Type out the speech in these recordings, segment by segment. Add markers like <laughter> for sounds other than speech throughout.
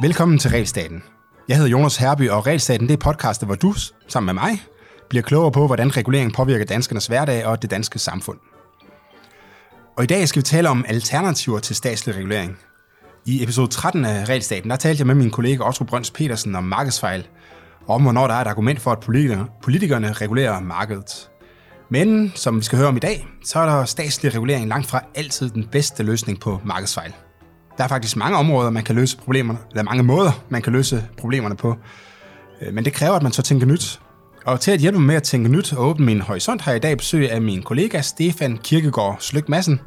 Velkommen til Realstaten. Jeg hedder Jonas Herby, og Realstaten det er podcastet, hvor du, sammen med mig, bliver klogere på, hvordan regulering påvirker danskernes hverdag og det danske samfund. Og i dag skal vi tale om alternativer til statslig regulering. I episode 13 af Realstaten, der talte jeg med min kollega Otto Brøns Petersen om markedsfejl, og om hvornår der er et argument for, at politikerne, politikerne regulerer markedet. Men som vi skal høre om i dag, så er der statslig regulering langt fra altid den bedste løsning på markedsfejl. Der er faktisk mange områder, man kan løse problemerne, eller mange måder, man kan løse problemerne på. Øh, men det kræver, at man så tænker nyt. Og til at hjælpe mig med at tænke nyt og åbne min horisont, har jeg i dag besøg af min kollega Stefan Kirkegaard Slyk Madsen.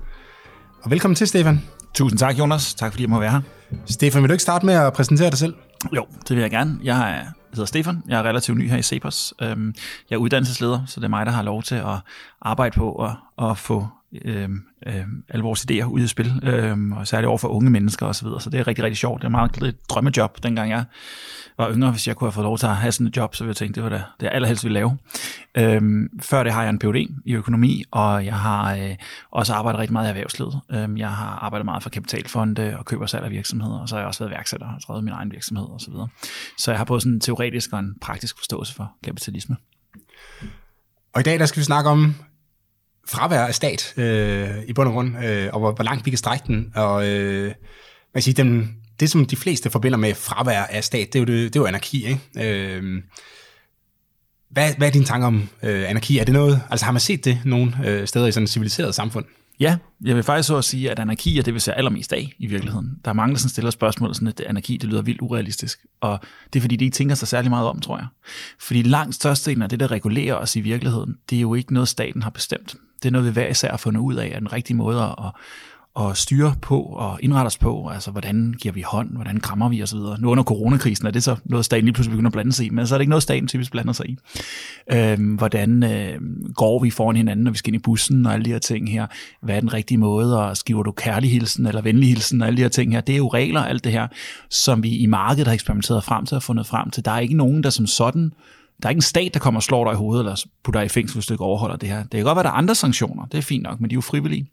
Og velkommen til, Stefan. Tusind tak, Jonas. Tak fordi jeg må være her. Stefan, vil du ikke starte med at præsentere dig selv? Jo, det vil jeg gerne. Jeg er, hedder Stefan. Jeg er relativt ny her i Cepos. Øhm, jeg er uddannelsesleder, så det er mig, der har lov til at arbejde på at, at få øh, øh, alle vores idéer ud i spil, øh, og særligt over for unge mennesker osv. Så, videre. så det er rigtig, rigtig sjovt. Det er meget et drømmejob, dengang jeg var yngre. Hvis jeg kunne have fået lov til at have sådan et job, så ville jeg tænke, det var det, det jeg allerhelst ville lave. Øh, før det har jeg en Ph.D. i økonomi, og jeg har øh, også arbejdet rigtig meget i erhvervslivet. Øh, jeg har arbejdet meget for kapitalfonde og køber salg af virksomheder, og så har jeg også været værksætter og drevet min egen virksomhed osv. Så, videre. så jeg har både sådan en teoretisk og en praktisk forståelse for kapitalisme. Og i dag der skal vi snakke om fravær af stat øh, i bund og grund, øh, og hvor, hvor langt vi kan strække den. Og øh, man siger, den, det, som de fleste forbinder med fravær af stat, det er jo, det, det er jo anarki. Ikke? Øh, hvad, hvad er dine tanker om øh, anarki? Er det noget, altså har man set det nogle øh, steder i sådan et civiliseret samfund? Ja, jeg vil faktisk så at sige, at anarki er det, vi ser allermest af i virkeligheden. Der er mange, der sådan stiller spørgsmål, sådan at anarki det lyder vildt urealistisk. Og det er fordi, de ikke tænker sig særlig meget om, tror jeg. Fordi langt størstedelen af det, der regulerer os i virkeligheden, det er jo ikke noget, staten har bestemt. Det er noget, vi hver især har fundet ud af, er den rigtige måde at, at styre på og indrette os på. Altså, hvordan giver vi hånd, hvordan krammer vi osv. Nu under coronakrisen er det så noget, staten lige pludselig begynder at blande sig i, men så er det ikke noget, staten typisk blander sig i. Øhm, hvordan øh, går vi foran hinanden, når vi skal ind i bussen og alle de her ting her. Hvad er den rigtige måde, og skriver du kærlig hilsen eller venlig hilsen og alle de her ting her. Det er jo regler, alt det her, som vi i markedet har eksperimenteret frem til og fundet frem til. Der er ikke nogen, der som sådan der er ikke en stat, der kommer og slår dig i hovedet, eller putter dig i fængsel, hvis du ikke overholder det her. Det kan godt være, der er andre sanktioner, det er fint nok, men de er jo frivillige.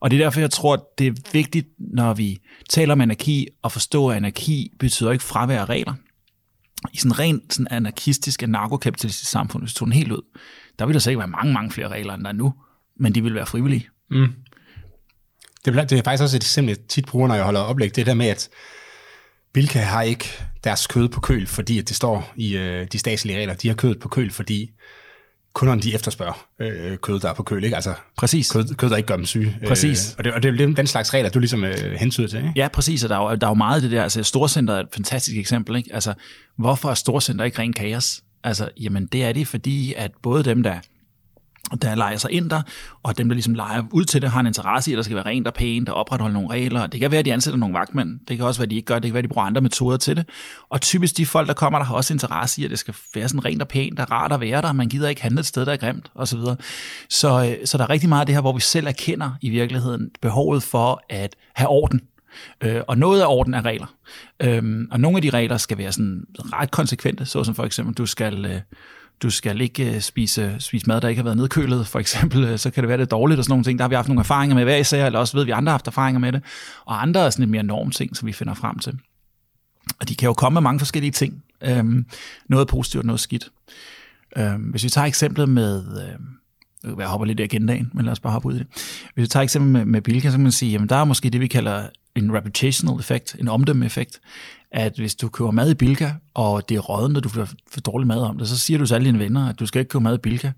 Og det er derfor, jeg tror, at det er vigtigt, når vi taler om anarki, at forstå, at anarki betyder ikke fravær af regler. I sådan rent sådan anarkistisk, anarkokapitalistisk samfund, hvis du tog den helt ud, der vil der sikkert være mange, mange flere regler, end der er nu, men de vil være frivillige. Mm. Det, er, det er faktisk også et eksempel, jeg tit bruger, når jeg holder oplæg, det der med, at Bilka har ikke deres kød på køl, fordi at det står i øh, de statslige regler. De har kød på køl, fordi kunderne de efterspørger øh, kød, der er på køl. Ikke? Altså præcis. Kød, kød, der ikke gør dem syge. Øh, præcis. Øh, og, det, og det er den slags regler, du ligesom øh, hentyder til. Ikke? Ja, præcis. Og der er, jo, der er jo meget af det der. Altså, Storcenter er et fantastisk eksempel. Ikke? Altså, hvorfor er Storcenter ikke ren kaos? Altså, jamen det er det, fordi at både dem, der der leger sig ind der, og dem, der ligesom leger ud til det, har en interesse i, at der skal være rent og pænt, og opretholde nogle regler. Det kan være, at de ansætter nogle vagtmænd. Det kan også være, at de ikke gør det. Det kan være, at de bruger andre metoder til det. Og typisk de folk, der kommer, der har også interesse i, at det skal være sådan rent og pænt, og rart at være der. Man gider ikke handle et sted, der er grimt, osv. Så, så, øh, så der er rigtig meget af det her, hvor vi selv erkender i virkeligheden behovet for at have orden Øh, og noget af orden er regler. Øhm, og nogle af de regler skal være sådan ret konsekvente, såsom for eksempel, du skal, øh, du skal ikke øh, spise, spise mad, der ikke har været nedkølet, for eksempel, øh, så kan det være det dårligt og sådan nogle ting. Der har vi haft nogle erfaringer med hver især, eller også ved vi, andre har haft erfaringer med det. Og andre er sådan lidt mere norm ting, som vi finder frem til. Og de kan jo komme med mange forskellige ting. Øhm, noget positivt, og noget skidt. Øhm, hvis vi tager eksemplet med... Øh, jeg hopper lidt i agendaen, men lad os bare hoppe ud i det. Hvis vi tager eksempel med, med Bilka, så kan man sige, jamen der er måske det, vi kalder en reputational effekt, en omdømme-effekt at hvis du køber mad i Bilka, og det er rådent, og du får for dårlig mad om det, så siger du til alle dine venner, at du skal ikke købe mad i Bilka.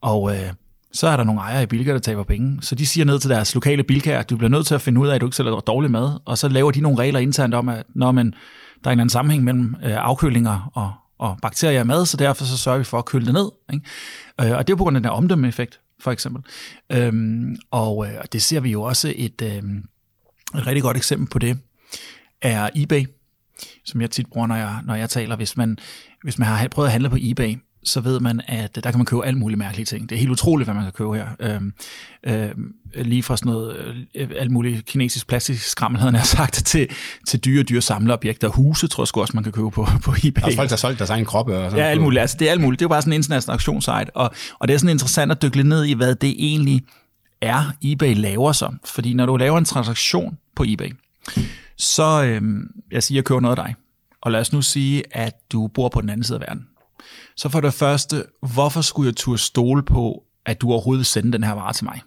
Og øh, så er der nogle ejere i Bilka, der taber penge. Så de siger ned til deres lokale Bilka, at du bliver nødt til at finde ud af, at du ikke sælger dårlig mad. Og så laver de nogle regler internt om, at når man, der er en anden sammenhæng mellem øh, afkølinger og, og bakterier i mad, så derfor så sørger vi for at køle det ned. Ikke? Øh, og det er på grund af den her omdømmeeffekt, for eksempel. Øhm, og, øh, det ser vi jo også et, øh, et rigtig godt eksempel på det, er eBay som jeg tit bruger, når jeg, når jeg taler. Hvis man, hvis man har prøvet at handle på eBay, så ved man, at der kan man købe alle mulige mærkelige ting. Det er helt utroligt, hvad man kan købe her. Øhm, øhm, lige fra sådan noget, øh, alt muligt kinesisk plastisk skrammel, havde jeg sagt, til, til dyre, dyre samleobjekter. Huse, tror jeg også, man kan købe på, på eBay. Der er folk, der har solgt deres egen kroppe. Og sådan ja, alt muligt. Altså, det er alt muligt. Det er jo bare sådan en international auktionssite. Og, og det er sådan interessant at dykke lidt ned i, hvad det egentlig er eBay laver så? Fordi når du laver en transaktion på eBay, så øh, jeg siger, jeg køber noget af dig. Og lad os nu sige, at du bor på den anden side af verden. Så for det første, hvorfor skulle jeg turde stole på, at du overhovedet vil sende den her vare til mig?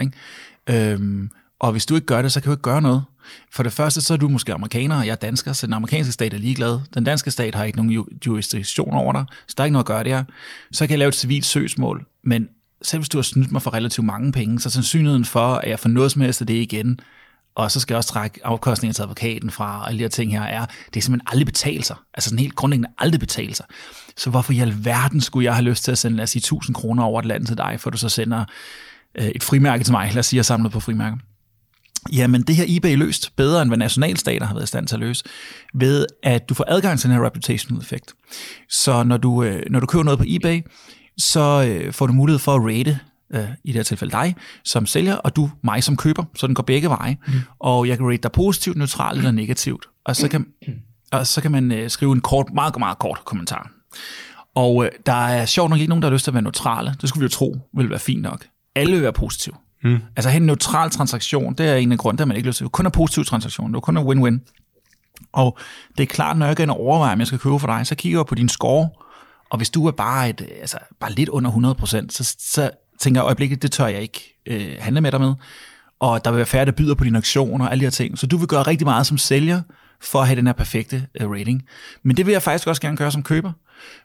Ikke? Øhm, og hvis du ikke gør det, så kan du ikke gøre noget. For det første, så er du måske amerikaner, og jeg er dansker, så den amerikanske stat er ligeglad. Den danske stat har ikke nogen jurisdiktion over dig, så der er ikke noget at gøre der. Så kan jeg lave et civilt søgsmål, men selv hvis du har snydt mig for relativt mange penge, så sandsynligheden for, at jeg får noget som helst af det igen, og så skal jeg også trække afkostninger til advokaten fra, og alle de her ting her, er, det er simpelthen aldrig betalt sig. Altså sådan helt grundlæggende aldrig betalt sig. Så hvorfor i alverden skulle jeg have lyst til at sende, lad os sige, 1000 kroner over et land til dig, for du så sender øh, et frimærke til mig, lad os sige, jeg samlet på frimærker. Jamen, det her eBay løst bedre, end hvad nationalstater har været i stand til at løse, ved at du får adgang til den her reputational effekt. Så når du, øh, når du køber noget på eBay, så øh, får du mulighed for at rate øh, i det her tilfælde dig som sælger, og du mig som køber, så den går begge veje. Mm. Og jeg kan rate dig positivt, neutralt eller negativt. Og så kan, og så kan man øh, skrive en kort, meget, meget kort kommentar. Og øh, der er sjovt nok ikke nogen, der har lyst til at være neutrale. Det skulle vi jo tro ville være fint nok. Alle vil være positive. Mm. Altså en neutral transaktion, det er en af grunden, der man ikke lyst til. Kun er positiv transaktion, det er kun er win-win. Og det er klart, når jeg går ind og overvejer, om jeg skal købe for dig, så kigger jeg på din score, og hvis du er bare, et, altså, bare lidt under 100%, så, så tænker øjeblikket, det tør jeg ikke øh, handle med dig med. Og der vil være færre, der byder på din auktion og alle de her ting. Så du vil gøre rigtig meget som sælger, for at have den her perfekte øh, rating. Men det vil jeg faktisk også gerne gøre som køber.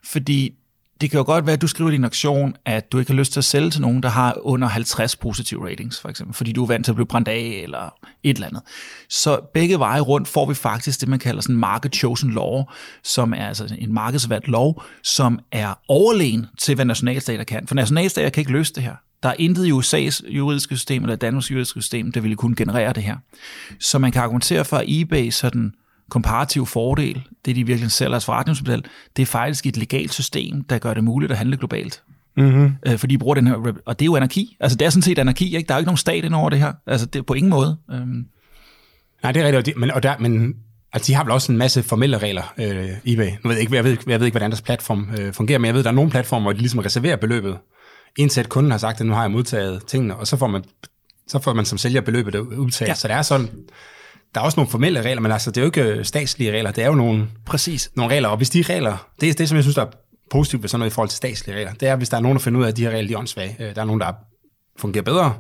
Fordi det kan jo godt være, at du skriver i din aktion, at du ikke har lyst til at sælge til nogen, der har under 50 positive ratings, for eksempel, fordi du er vant til at blive brændt af, eller et eller andet. Så begge veje rundt får vi faktisk det, man kalder sådan market chosen law, som er altså en markedsvalgt lov, som er overlegen til, hvad nationalstater kan. For nationalstater kan ikke løse det her. Der er intet i USA's juridiske system, eller Danmarks juridiske system, der ville kunne generere det her. Så man kan argumentere for, at eBay sådan komparativ fordel, det de virkelig sælger als forretningsmodel, det er faktisk et legalt system, der gør det muligt at handle globalt. Mm-hmm. Øh, fordi de bruger den her, og det er jo anarki. Altså det er sådan set anarki, ikke? Der er jo ikke nogen stat ind over det her. Altså det er på ingen måde. Øhm. Nej, det er rigtigt, men, og der, men altså, de har vel også en masse formelle regler, øh, eBay. Nu ved jeg, ikke, jeg, ved, jeg ved ikke, hvordan deres platform øh, fungerer, men jeg ved, der er nogle platformer, hvor de ligesom reserverer beløbet, indtil at kunden har sagt, at nu har jeg modtaget tingene, og så får man, så får man som sælger beløbet udtaget. Ja. Så det er sådan, der er også nogle formelle regler, men altså, det er jo ikke øh, statslige regler, det er jo nogle, Præcis. nogle regler, og hvis de regler, det er det, som jeg synes, der er positivt ved sådan noget i forhold til statslige regler, det er, hvis der er nogen, der finder ud af, at de her regler de er åndssvage, øh, der er nogen, der fungerer bedre,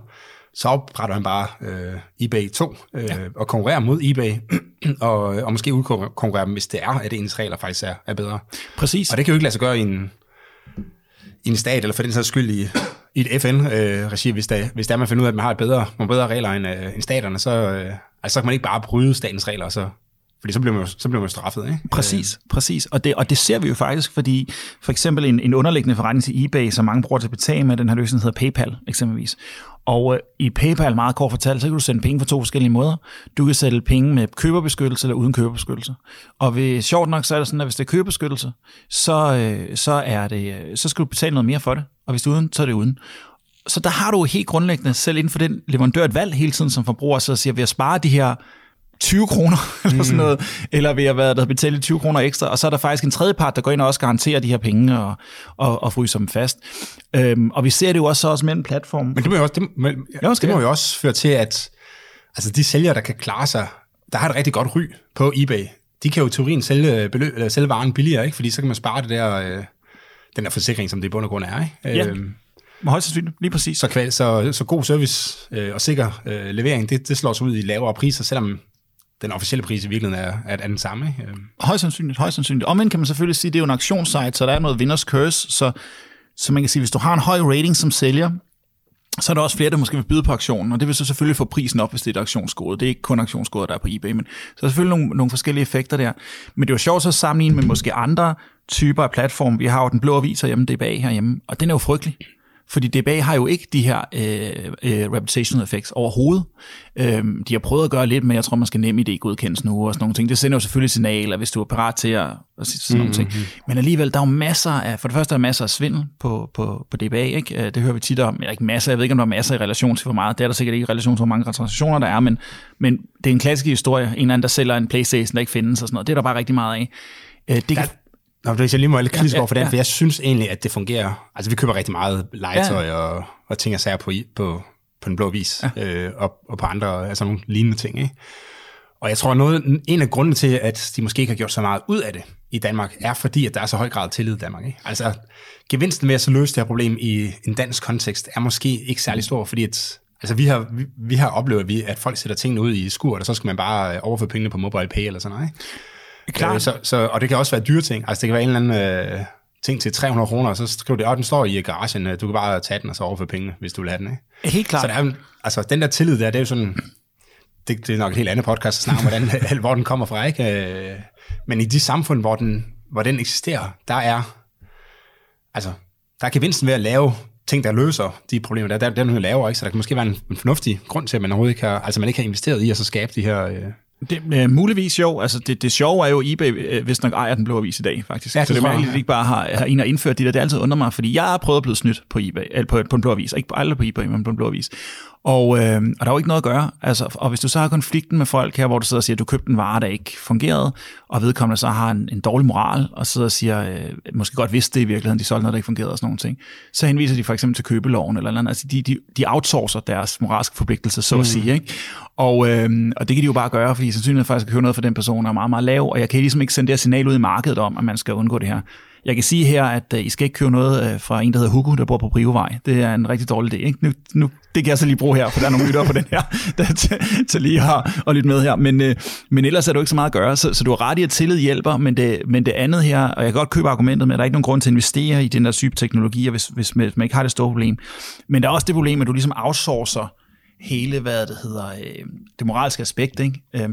så opretter han bare øh, eBay 2 øh, ja. og konkurrerer mod eBay, <clears throat> og, og måske udkonkurrerer dem, hvis det er, at ens regler faktisk er, er bedre. Præcis. Og det kan jo ikke lade sig gøre i en, i en stat, eller for den sags skyld i, i et FN-regi, øh, hvis, der, hvis der man finder ud af, at man har et bedre, nogle bedre regler end, øh, end staterne, så, øh, altså, så kan man ikke bare bryde statens regler, så, fordi så bliver man jo, så bliver man jo straffet. Ikke? Præcis, præcis. Og det, og det ser vi jo faktisk, fordi for eksempel en, en underliggende forretning til eBay, som mange bruger til at betale med, den her løsning hedder PayPal eksempelvis. Og øh, i PayPal, meget kort fortalt, så kan du sende penge på to forskellige måder. Du kan sende penge med køberbeskyttelse eller uden køberbeskyttelse. Og ved, sjovt nok, så er det sådan, at hvis det er køberbeskyttelse, så, øh, så, er det, øh, så skal du betale noget mere for det. Og hvis det er uden, så er det uden. Så der har du helt grundlæggende, selv inden for den leverandør, et valg hele tiden som forbruger, så siger, ved at spare de her 20 kroner, <laughs> eller sådan mm. noget, eller ved at være der betale 20 kroner ekstra, og så er der faktisk en tredje part, der går ind og også garanterer de her penge og, og, og fryser dem fast. Øhm, og vi ser det jo også, så også mellem platformen. Men det må jo også, det, men, ja, det må jo også føre til, at altså de sælgere, der kan klare sig, der har et rigtig godt ry på eBay. De kan jo i teorien sælge, beløb, eller sælge varen billigere, ikke? fordi så kan man spare det der, øh, den der forsikring, som det i bund og grund er. Ikke? Ja. Øhm, Højst sandsynligt, lige præcis. Så, kval, så, så god service øh, og sikker øh, levering, det, det slår sig ud i lavere priser, selvom den officielle pris i virkeligheden er, er, er den samme. Øhm. Højst sandsynligt, højst sandsynligt. Omvendt kan man selvfølgelig sige, at det er jo en auktionssite, så der er noget vinders curse, så, så man kan sige, hvis du har en høj rating som sælger, så er der også flere, der måske vil byde på auktionen, og det vil så selvfølgelig få prisen op, hvis det er et auktionskode. Det er ikke kun auktionskoder, der er på eBay, men så er selvfølgelig nogle, nogle forskellige effekter der. Men det er jo sjovt så at sammenligne med måske andre typer af platform. Vi har jo den blå avis herhjemme, DBA herhjemme, og den er jo frygtelig. Fordi DBA har jo ikke de her øh, øh, reputational effects overhovedet. Øhm, de har prøvet at gøre lidt, men jeg tror, man skal nemme idé godkendes nu og sådan nogle ting. Det sender jo selvfølgelig signaler, hvis du er parat til at, at sige sådan mm-hmm. nogle ting. Men alligevel, der er jo masser af, for det første er der masser af svindel på, på, på DBA, ikke? Øh, det hører vi tit om. Jeg ikke masser, jeg ved ikke, om der er masser i relation til hvor meget. Det er der sikkert ikke i relation til, hvor mange transaktioner der er, men, men det er en klassisk historie. En eller anden, der sælger en Playstation, der ikke findes og sådan noget. Det er der bare rigtig meget af. Øh, det kan, Nå, hvis jeg lige må være lidt kritisk ja, over for den, ja. for jeg synes egentlig, at det fungerer. Altså, vi køber rigtig meget legetøj ja. og, og ting og sager på, på, på en blå vis, ja. øh, og, og på andre, altså nogle lignende ting. Ikke? Og jeg tror, noget, en af grundene til, at de måske ikke har gjort så meget ud af det i Danmark, er fordi, at der er så høj grad tillid i Danmark. Ikke? Altså, gevinsten ved at så løse det her problem i en dansk kontekst, er måske ikke særlig stor, fordi at, altså, vi, har, vi, vi har oplevet, at, folk sætter tingene ud i skur, og så skal man bare overføre pengene på mobile pay eller sådan noget. Ikke? Klart. Øh, så, så, og det kan også være dyre ting. Altså, det kan være en eller anden... Øh, ting til 300 kroner, og så skriver det, at den står i garagen, du kan bare tage den og så overføre pengene, hvis du vil have den. Ikke? Helt klart. Så der er, altså, den der tillid der, det er jo sådan, det, det er nok et helt andet podcast at snakke om, hvordan, <laughs> hvor den kommer fra. Ikke? Øh, men i de samfund, hvor den, hvor den eksisterer, der er, altså, der er gevinsten ved at lave ting, der løser de problemer, der, der, der er noget lavere, ikke? så der kan måske være en, en fornuftig grund til, at man overhovedet ikke har, altså man ikke har investeret i at så skabe de her øh, det, øh, muligvis jo. Altså det, det sjove er jo, at eBay øh, hvis nok ejer den blå avis i dag, faktisk. Ja, det så det er mærkeligt, at de ikke bare har, har en, der indført det der. Det altid under mig, fordi jeg har prøvet at blive snydt på eBay, eller på, på en blå avis. Ikke aldrig på eBay, men på en blå avis. Og, øh, og der er jo ikke noget at gøre. Altså, og hvis du så har konflikten med folk her, hvor du sidder og siger, at du købte en vare, der ikke fungerede, og vedkommende så har en, en dårlig moral, og sidder og siger, øh, måske godt vidste det i virkeligheden, de solgte noget, der ikke fungerede og sådan nogle ting, så henviser de for eksempel til købeloven, eller, andet. Altså, de, de, de outsourcer deres moralske forpligtelse, så mm. at sige. Ikke? Og, øh, og det kan de jo bare gøre, fordi sandsynligheden faktisk at købe noget for den person er meget, meget lav, og jeg kan ligesom ikke sende det her signal ud i markedet om, at man skal undgå det her. Jeg kan sige her, at øh, I skal ikke købe noget øh, fra en, der hedder Hugo, der bor på Brivevej. Det er en rigtig dårlig idé. Ikke? Nu, nu, det kan jeg så lige bruge her, for der er nogle lyttere på den her, <laughs> der til, lige har og lytte med her. Men, uh, men ellers er du ikke så meget at gøre, så, så du har ret i, at tillid hjælper, men det, men det andet her, og jeg kan godt købe argumentet med, at der er ikke nogen grund til at investere i den der type teknologier, hvis, hvis man ikke har det store problem. Men der er også det problem, at du ligesom outsourcer hele, hvad det hedder, øh, det moralske aspekt. Ikke? Øh,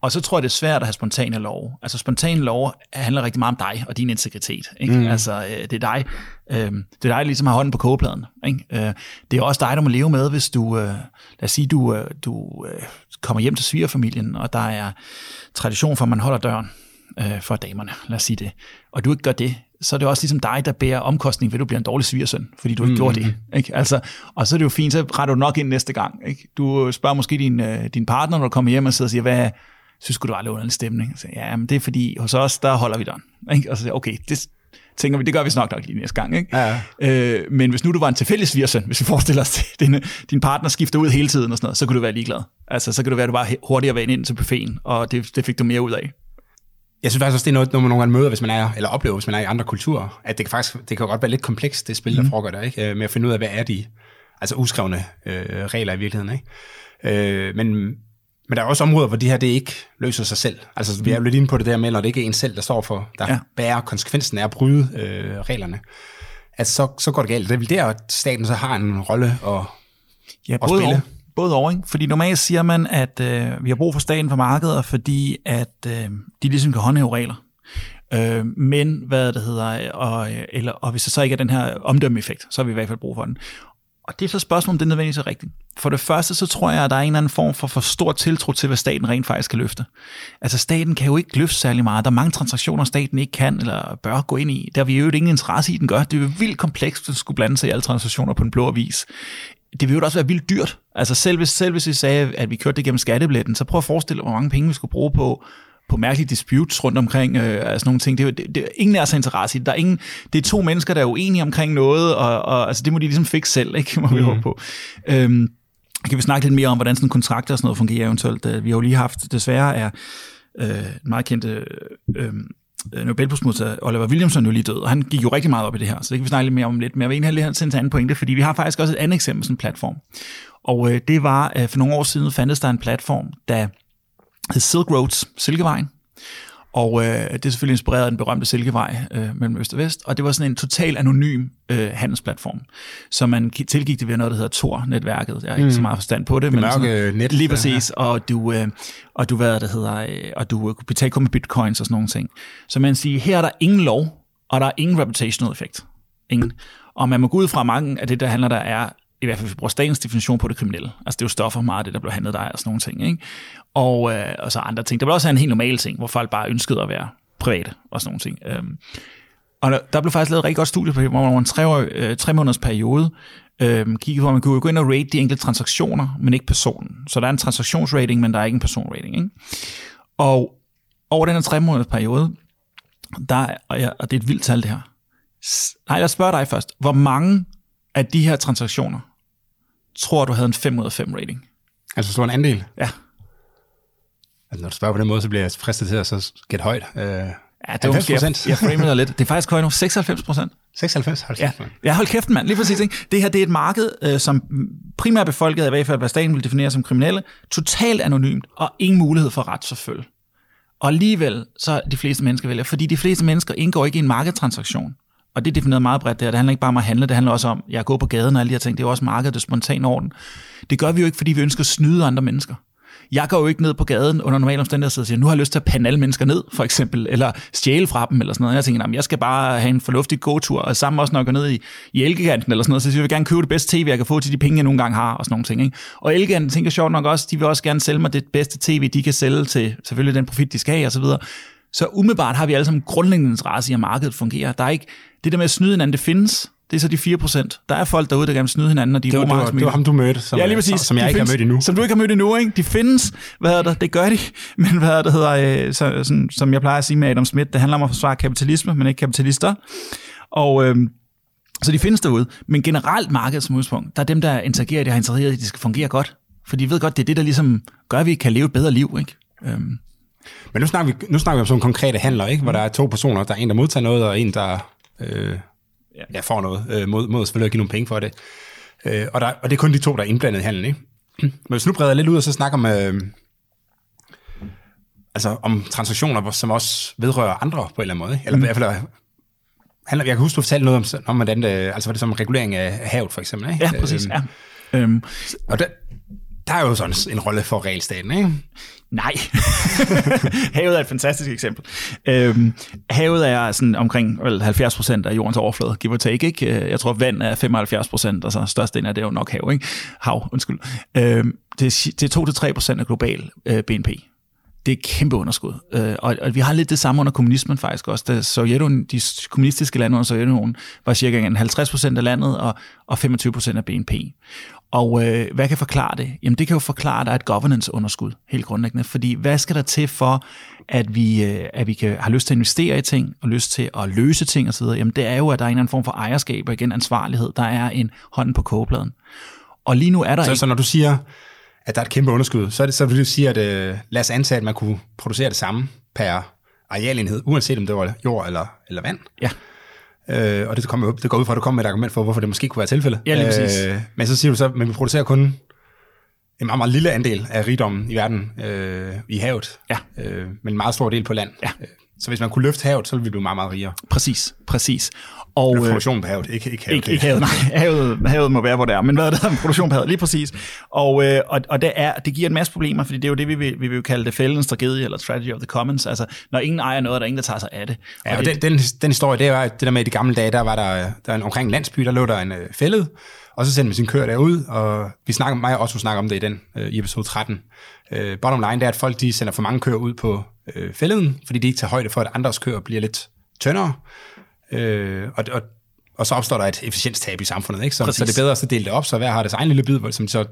og så tror jeg, det er svært at have spontane lov. Altså spontane lov handler rigtig meget om dig og din integritet. Ikke? Mm. Altså øh, det er dig, øh, det er dig, der ligesom har hånden på kogepladen. Ikke? Øh, det er også dig, der må leve med, hvis du, øh, lad os sige, du, øh, du øh, kommer hjem til svigerfamilien, og der er tradition for, at man holder døren øh, for damerne, lad os sige det, og du ikke gør det, så er det også ligesom dig, der bærer omkostning ved, at du bliver en dårlig svigersøn, fordi du ikke mm. gjorde det. Ikke? Altså, og så er det jo fint, så retter du nok ind næste gang. Ikke? Du spørger måske din, øh, din partner, når du kommer hjem og sidder og siger, hvad synes du, du har en stemning? Så, ja, men det er fordi, hos os, der holder vi døren. Ikke? Og så siger okay, det tænker vi, det gør vi nok nok lige næste gang. Ikke? Ja. Øh, men hvis nu du var en tilfældig svigersøn, hvis vi forestiller os, at <laughs> din, din partner skifter ud hele tiden og sådan noget, så kunne du være ligeglad. Altså, så kan du være, at du bare hurtigere var ind til buffeten, og det, det fik du mere ud af. Jeg synes faktisk også, det er noget, når man nogle gange møder, hvis man er, eller oplever, hvis man er i andre kulturer, at det kan faktisk, det kan godt være lidt komplekst, det spil, der mm. foregår der, ikke? Øh, med at finde ud af, hvad er de, altså uskrevne øh, regler i virkeligheden, ikke? Øh, men, men der er også områder, hvor det her, det ikke løser sig selv. Altså, vi er jo lidt inde på det der med, når det ikke er en selv, der står for, der ja. bærer konsekvensen af at bryde øh, reglerne, at så, så går det galt. Det er vel der, at staten så har en rolle at, ja, at spille. Og både over, ikke? Fordi normalt siger man, at øh, vi har brug for staten for markedet, fordi at øh, de ligesom kan håndhæve regler. Øh, men hvad det hedder, og, eller, og hvis der så ikke er den her omdømmeeffekt, så har vi i hvert fald brug for den. Og det er så spørgsmålet, om det er nødvendigvis er rigtigt. For det første, så tror jeg, at der er en eller anden form for for stor tiltro til, hvad staten rent faktisk kan løfte. Altså staten kan jo ikke løfte særlig meget. Der er mange transaktioner, staten ikke kan eller bør gå ind i. Der har vi jo ingen interesse i, den gør. Det er jo vildt komplekst at skulle blande sig i alle transaktioner på en blå avis det ville jo også være vildt dyrt. Altså selv hvis, selv hvis vi sagde, at vi kørte det gennem skattebilletten, så prøv at forestille dig, hvor mange penge vi skulle bruge på, på mærkelige disputes rundt omkring, øh, altså nogle ting. Det, er, det, det, ingen er så interesse i det. Der er ingen, det er to mennesker, der er uenige omkring noget, og, og altså, det må de ligesom fikse selv, ikke? må vi mm. håbe på. Øhm, kan vi snakke lidt mere om, hvordan sådan kontrakter og sådan noget fungerer eventuelt? Vi har jo lige haft, desværre er øh, meget kendte øh, Øh, Øh, Nobelprismodtager Oliver Williamson jo lige død, og han gik jo rigtig meget op i det her, så det kan vi snakke lidt mere om lidt. Men jeg vil egentlig have til en anden pointe, fordi vi har faktisk også et andet eksempel sådan en platform. Og øh, det var, øh, for nogle år siden fandtes der en platform, der hed Silk Roads, Silkevejen, og øh, det er selvfølgelig inspireret af den berømte Silkevej øh, mellem Øst og Vest, og det var sådan en total anonym øh, handelsplatform, så man tilgik det ved noget, der hedder Tor-netværket. Jeg har ikke mm. så meget forstand på det. Det men sådan, net. Lige præcis, og du, øh, og du, hvad det hedder, øh, og du kunne betale kun med bitcoins og sådan nogle ting. Så man siger, her er der ingen lov, og der er ingen reputational effekt. Ingen. Og man må gå ud fra mange af det, der handler der er i hvert fald hvis vi bruger statens definition på det kriminelle. Altså det er jo stoffer meget det, der blev handlet der og sådan nogle ting. Ikke? Og, øh, og så andre ting. Der var også en helt normal ting, hvor folk bare ønskede at være private og sådan nogle ting. Øhm, og der, der blev faktisk lavet et rigtig godt studie på, hvor man over en tre, år, øh, tre måneders periode øh, kiggede på, at man kunne gå ind og rate de enkelte transaktioner, men ikke personen. Så der er en transaktionsrating, men der er ikke en personrating. Ikke? Og over den her tre måneders periode, der, og, ja, og det er et vildt tal det her. Nej, jeg spørger dig først. Hvor mange af de her transaktioner tror, du havde en 5 ud af 5 rating. Altså stor en andel? Ja. Altså, når du spørger på den måde, så bliver jeg fristet til at så gætte højt. Øh, Ja, det 90 procent. Jeg, jeg framer dig lidt. Det er faktisk højt nu. 96 procent. 96, 90 Ja, ja hold kæft, mand. Lige præcis. Ikke? Det her det er et marked, øh, som primært befolket, i hvert fald hvad staten vil definere som kriminelle, totalt anonymt og ingen mulighed for retsforfølge. Og alligevel så de fleste mennesker vælger, fordi de fleste mennesker indgår ikke i en markedstransaktion. Og det er defineret meget bredt der. Det handler ikke bare om at handle, det handler også om, at jeg går på gaden og alle de her ting. Det er jo også markedet, det er spontan orden. Det gør vi jo ikke, fordi vi ønsker at snyde andre mennesker. Jeg går jo ikke ned på gaden under normale omstændigheder og siger, nu har jeg lyst til at pande alle mennesker ned, for eksempel, eller stjæle fra dem, eller sådan noget. Jeg tænker, jamen, jeg skal bare have en fornuftig gåtur, og sammen også, når jeg går ned i, i Elgiganten, eller sådan noget, så siger jeg, vil gerne købe det bedste tv, jeg kan få til de penge, jeg nogle gange har, og sådan nogle ting. Ikke? Og Elgiganten tænker sjovt nok også, de vil også gerne sælge mig det bedste tv, de kan sælge til selvfølgelig den profit, de skal have, og så videre. Så umiddelbart har vi alle sammen grundlæggende interesse i, at markedet fungerer. Der er ikke, det der med at snyde hinanden, det findes, det er så de 4 procent. Der er folk derude, der gerne snyde hinanden, når de det var, det var, det var ham, du mødte, som, ja, lige præcis. som jeg de ikke findes, har mødt endnu. Som du ikke har mødt endnu, ikke? De findes, hvad hedder det, det gør de, <laughs> men hvad hedder det, hedder, øh, så, sådan, som jeg plejer at sige med Adam Smith, det handler om at forsvare kapitalisme, men ikke kapitalister. Og øh, så de findes derude. Men generelt markedet som udgangspunkt, der er dem, der interagerer, de har interesseret i, at de skal fungere godt. For de ved godt, det er det, der ligesom gør, at vi kan leve et bedre liv, ikke? Øhm. Men nu snakker, vi, nu snakker vi om sådan konkrete handler, ikke? hvor der er to personer. Der er en, der modtager noget, og en, der øh, ja, får noget, øh, mod, mod selvfølgelig at give nogle penge for det. Øh, og, der, og det er kun de to, der er indblandet i handlen. Ikke? <clears throat> Men hvis nu breder lidt ud og så snakker om, øh, altså om transaktioner, som også vedrører andre på en eller anden måde. Ikke? Eller mm. i hvert fald handler, jeg kan huske, du fortalte noget om, om hvordan det, altså var det som regulering af havet, for eksempel. Ikke? Ja, præcis. Øhm, ja. Øhm. Og der, der er jo sådan en rolle for regelstaten, ikke? Nej. <laughs> havet er et fantastisk eksempel. Øhm, havet er sådan omkring vel, 70 procent af jordens overflade, give or take. Ikke? Øh, jeg tror, vand er 75 procent, altså størstedelen af det er jo nok hav. Ikke? Hav, undskyld. Øhm, det, er, det er 2-3 procent af global øh, BNP. Det er et kæmpe underskud. Øh, og, og vi har lidt det samme under kommunismen faktisk også. Da Sovjetunionen, de kommunistiske lande under Sovjetunionen var cirka 50 procent af landet og, og 25 procent af BNP. Og øh, hvad kan forklare det? Jamen det kan jo forklare, at der er et governance-underskud, helt grundlæggende. Fordi hvad skal der til for, at vi, øh, at vi kan, har lyst til at investere i ting, og lyst til at løse ting osv.? Jamen det er jo, at der er en eller anden form for ejerskab, og igen ansvarlighed. Der er en hånd på kogepladen. Og lige nu er der så, ikke... Så når du siger, at der er et kæmpe underskud, så, er det, så vil du sige, at øh, lad os antage, at man kunne producere det samme per arealenhed, uanset om det var jord eller, eller vand. Ja. Øh, og det, kommer, det går ud fra, at du kommer med et argument for, hvorfor det måske kunne være tilfældet. Ja, lige præcis. Øh, men så siger du så, at vi producerer kun en meget, meget lille andel af rigdommen i verden øh, i havet, ja. øh, men en meget stor del på land. Ja. Så hvis man kunne løfte havet, så ville vi blive meget, meget rigere. Præcis, præcis. Og, Eller produktion på havet, ikke, ikke havet. Ikke, ikke havet, nej. <laughs> Havet, havet må være, hvor det er. Men hvad er det? <laughs> Produktion på havet, lige præcis. Og, øh, og, og det, er, det giver en masse problemer, fordi det er jo det, vi vil, vi vil kalde det fældens tragedie, eller tragedy of the commons. Altså, når ingen ejer noget, er der ingen, der tager sig af det. Ja, og, og det, den, den, den historie, det var det der med, i de gamle dage, der var der, der en, omkring landsby, der lå der en øh, fældet, og så sendte man sin køer derud, og vi snakker, mig og også snakker om det i den, øh, i episode 13. Øh, bottom line, det er, at folk de sender for mange køer ud på øh, fælleden, fordi de ikke tager højde for, at andres køer bliver lidt tyndere. Øh, og, og og så opstår der et efficienstab i samfundet. Ikke? Så, så det er bedre at dele det op, så hver har deres egen lille bid, som så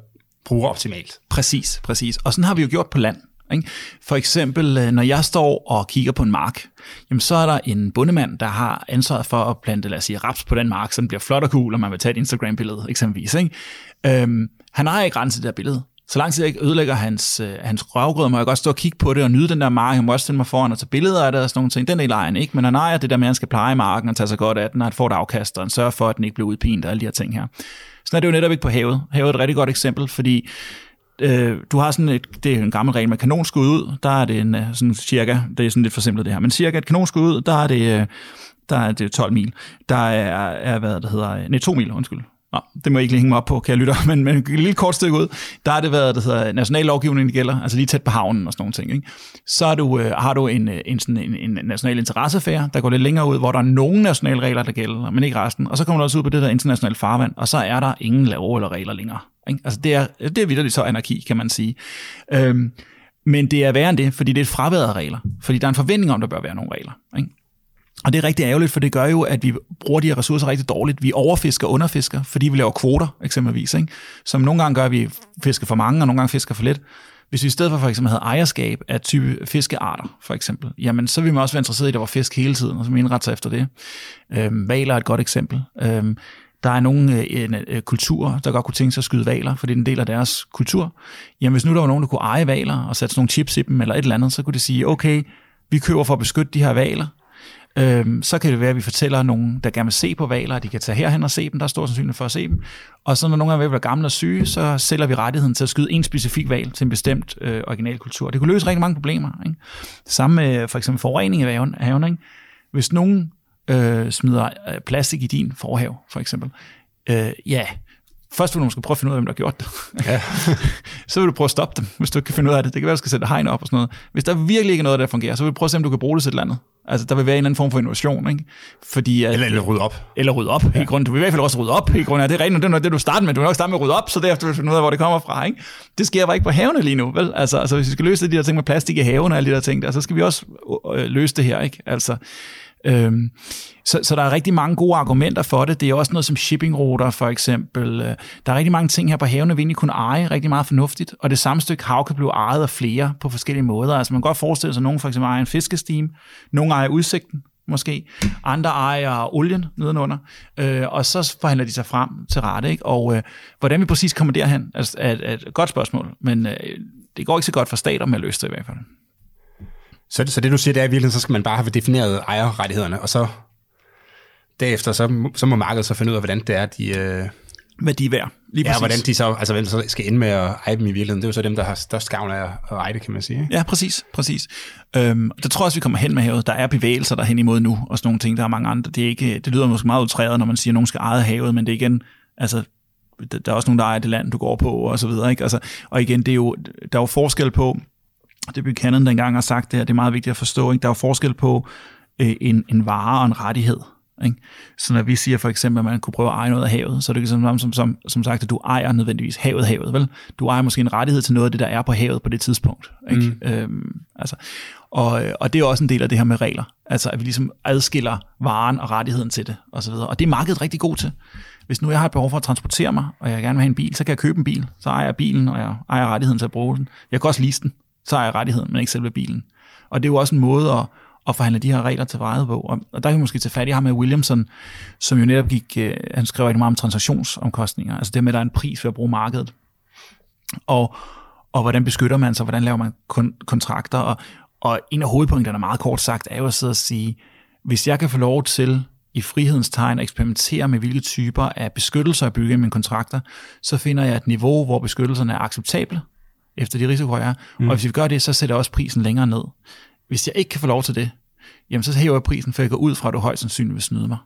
bruger optimalt. Præcis, præcis. Og sådan har vi jo gjort på land. Ikke? For eksempel, øh, når jeg står og kigger på en mark, jamen så er der en bundemand, der har ansvaret for at plante, lad os sige, raps på den mark, så den bliver flot og cool, og man vil tage et Instagram-billede eksempelvis. Ikke? Øhm, han har ikke renset det der billede. Så lang tid jeg ikke ødelægger hans, øh, hans røvgrød, må jeg godt stå og kigge på det og nyde den der mark. Han må også stille mig foran og tage billeder af det og sådan nogle ting. Den del ejer han ikke, men han ejer det der med, at han skal pleje marken og tage sig godt af den, og han får et afkast, og han sørger for, at den ikke bliver udpint og alle de her ting her. Sådan er det jo netop ikke på havet. Havet er et rigtig godt eksempel, fordi øh, du har sådan et, det er en gammel regel med kanonskud ud, der er det en, øh, sådan cirka, det er sådan lidt forsimplet det her, men cirka et kanonskud ud, der er det, øh, der er det 12 mil. Der er, er hvad det hedder, øh, nej, 2 mil, undskyld. Nå, det må jeg ikke lige hænge mig op på, kan jeg lytte, <laughs> men, men et lille kort stykke ud, der har det været, der hedder national lovgivning, det gælder, altså lige tæt på havnen og sådan nogle ting. Ikke? Så er du, øh, har du en, øh, en, sådan en, en national interessefære, der går lidt længere ud, hvor der er nogle nationale regler, der gælder, men ikke resten. Og så kommer du også ud på det der internationale farvand, og så er der ingen lov eller regler længere. Ikke? Altså det er, det er vidderligt så anarki, kan man sige. Øhm, men det er værre end det, fordi det er et fraværet af regler. Fordi der er en forventning om, der bør være nogle regler. Ikke? Og det er rigtig ærgerligt, for det gør jo, at vi bruger de her ressourcer rigtig dårligt. Vi overfisker og underfisker, fordi vi laver kvoter, eksempelvis. Ikke? Som nogle gange gør, at vi fisker for mange, og nogle gange fisker for lidt. Hvis vi i stedet for for eksempel havde ejerskab af type fiskearter, for eksempel, jamen så ville man også være interesseret i, at der var fisk hele tiden, og så indrette sig efter det. Øhm, valer er et godt eksempel. Øhm, der er nogle øh, en, øh, kulturer, der godt kunne tænke sig at skyde valer, for det er en del af deres kultur. Jamen hvis nu der var nogen, der kunne eje valer og sætte sådan nogle chips i dem eller et eller andet, så kunne de sige, okay, vi køber for at beskytte de her valer, Øhm, så kan det være, at vi fortæller nogen, der gerne vil se på valer, at de kan tage herhen og se dem. Der er stor sandsynlighed for at se dem. Og så når nogen er ved at blive gamle og syge, så sælger vi rettigheden til at skyde en specifik val til en bestemt øh, originalkultur. Det kunne løse rigtig mange problemer. Ikke? Samme med for eksempel forurening i haven. haven ikke? Hvis nogen øh, smider øh, plastik i din forhave, for eksempel, øh, ja, Først vil du måske prøve at finde ud af, hvem der har gjort det. Ja. <laughs> så vil du prøve at stoppe dem, hvis du ikke kan finde ud af det. Det kan være, at du skal sætte hegn op og sådan noget. Hvis der virkelig ikke er noget, der fungerer, så vil du prøve at se, om du kan bruge det til et eller andet. Altså, der vil være en eller anden form for innovation, ikke? Fordi, at, eller, eller rydde op. Eller rydde op, ja. i grund. Du vil i hvert fald også rydde op, i grund af, det er rigtigt, det er det, du starter med. Du vil nok starte med at rydde op, så derefter vil du finde ud af, hvor det kommer fra, ikke? Det sker bare ikke på havene lige nu, vel? Altså, altså hvis vi skal løse de der ting med plastik i haven og alle de der ting, der, så skal vi også øh, løse det her, ikke? Altså, Øhm, så, så der er rigtig mange gode argumenter for det. Det er også noget som shippingruter for eksempel. Øh, der er rigtig mange ting her på havene, vi egentlig kunne eje rigtig meget fornuftigt, og det samme stykke hav kan blive ejet af flere på forskellige måder. Altså man kan godt forestille sig, at nogen for eksempel ejer en fiskestime, nogen ejer udsigten, måske. Andre ejer olien nedenunder, øh, og så forhandler de sig frem til rette. Ikke? Og øh, hvordan vi præcis kommer derhen, er, er, er et godt spørgsmål, men øh, det går ikke så godt for stater med at løse det i hvert fald. Så, så det du siger, det er i virkeligheden, så skal man bare have defineret ejerrettighederne, og så derefter, så, så må markedet så finde ud af, hvordan det er, de... Øh, hvad de er værd. Lige ja, præcis. hvordan de så, altså hvem så skal ende med at eje dem i virkeligheden. Det er jo så dem, der har størst gavn af at eje det, kan man sige. Ikke? Ja, præcis. præcis. Øhm, der tror jeg også, vi kommer hen med havet. Der er bevægelser der hen imod nu, og sådan nogle ting. Der er mange andre. Det, er ikke, det lyder måske meget utræret, når man siger, at nogen skal eje havet, men det er igen, altså, der er også nogen, der ejer det land, du går på, og så videre. Ikke? Altså, og igen, det er jo, der er jo forskel på, det Buchanan dengang har sagt det her, det er meget vigtigt at forstå, ikke? der er jo forskel på øh, en, en vare og en rettighed. Ikke? Så når vi siger for eksempel, at man kunne prøve at eje noget af havet, så er det ikke som, som, som, som sagt, at du ejer nødvendigvis havet havet, vel? Du ejer måske en rettighed til noget af det, der er på havet på det tidspunkt. Ikke? Mm. Øhm, altså, og, og det er også en del af det her med regler. Altså, at vi ligesom adskiller varen og rettigheden til det, og så videre. Og det er markedet rigtig god til. Hvis nu jeg har et behov for at transportere mig, og jeg gerne vil have en bil, så kan jeg købe en bil. Så ejer jeg bilen, og jeg ejer rettigheden til at bruge den. Jeg kan også lease den så er jeg rettigheden, men ikke selve bilen. Og det er jo også en måde at, at forhandle de her regler til vejet på. Og, og der kan vi måske tage fat i ham med Williamson, som jo netop gik, øh, han skrev rigtig meget om transaktionsomkostninger, altså det med, at der er en pris for at bruge markedet. Og, og hvordan beskytter man sig, hvordan laver man kon- kontrakter, og, og en af hovedpunkterne, meget kort sagt, er jo at sidde og sige, hvis jeg kan få lov til i frihedens tegn at eksperimentere med, hvilke typer af beskyttelser jeg bygger i mine kontrakter, så finder jeg et niveau, hvor beskyttelserne er acceptable, efter de risikoer, jeg er. Mm. Og hvis vi gør det, så sætter jeg også prisen længere ned. Hvis jeg ikke kan få lov til det, jamen så hæver jeg prisen, for jeg går ud fra, at du højst sandsynligt vil snyde mig.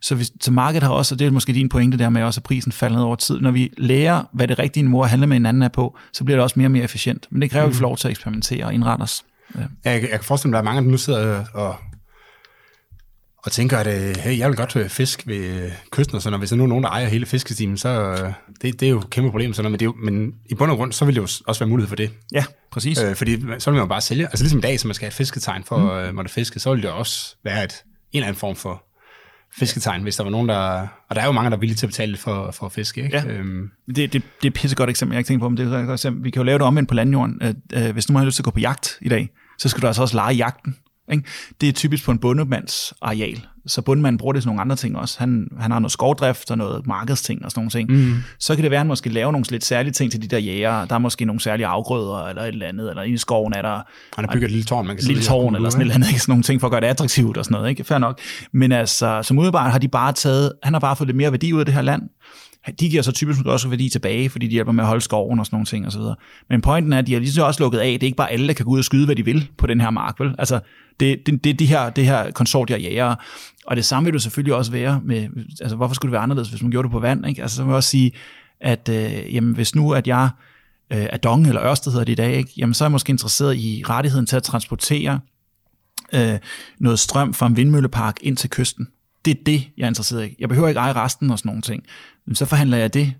Så, hvis, så markedet har også, og det er måske din pointe der med også, at prisen falder ned over tid. Når vi lærer, hvad det rigtige niveau at handle med hinanden er på, så bliver det også mere og mere efficient. Men det kræver, mm. at vi får lov til at eksperimentere og indrette os. Ja. Jeg, jeg kan forestille mig, at der er mange, der nu sidder og og tænker, at øh, hey, jeg vil godt øh, fisk ved øh, kysten, og sådan, og hvis der nu er nogen, der ejer hele fiskestimen, så det, det er jo et kæmpe problem. Sådan, men, det er jo, men i bund og grund, så vil det jo også være mulighed for det. Ja, præcis. Øh, fordi så vil man jo bare sælge. Altså ligesom i dag, så man skal have et fisketegn for mm. at måtte fiske, så vil det også være et, en eller anden form for fisketegn, hvis der var nogen, der... Og der er jo mange, der er villige til at betale for, for at fiske. Ikke? Ja. Øhm. Det, det, det er et pissegodt eksempel, jeg ikke tænkt på, men det er et eksempel. Vi kan jo lave det omvendt på landjorden. At, øh, hvis nu man har lyst til at gå på jagt i dag, så skal du altså også lege jagten. Ikke? Det er typisk på en bundemands areal. Så bundemanden bruger det til nogle andre ting også. Han, han har noget skovdrift og noget markedsting og sådan nogle ting. Mm. Så kan det være, at han måske laver nogle lidt særlige ting til de der jæger. Der er måske nogle særlige afgrøder eller et eller andet. Eller inde i skoven er der... Han har bygget et lille tårn, man kan lille tårn eller sådan, eller andet, sådan nogle ting for at gøre det attraktivt og sådan noget. Ikke? Fair nok. Men altså, som udebart har de bare taget... Han har bare fået lidt mere værdi ud af det her land de giver så typisk også værdi tilbage, fordi de hjælper med at holde skoven og sådan nogle ting osv. Men pointen er, at de har lige så også lukket af, det er ikke bare alle, der kan gå ud og skyde, hvad de vil på den her mark, vel? Altså, det, det, det, de her, det her konsortier jæger. Og det samme vil du selvfølgelig også være med, altså hvorfor skulle det være anderledes, hvis man gjorde det på vand, ikke? Altså, så vil jeg også sige, at øh, jamen, hvis nu, at jeg øh, er Dong eller Ørsted hedder det i dag, ikke? Jamen, så er jeg måske interesseret i rettigheden til at transportere øh, noget strøm fra en vindmøllepark ind til kysten. Det er det, jeg er interesseret i. Jeg behøver ikke eje resten og sådan nogle ting. Så forhandler jeg det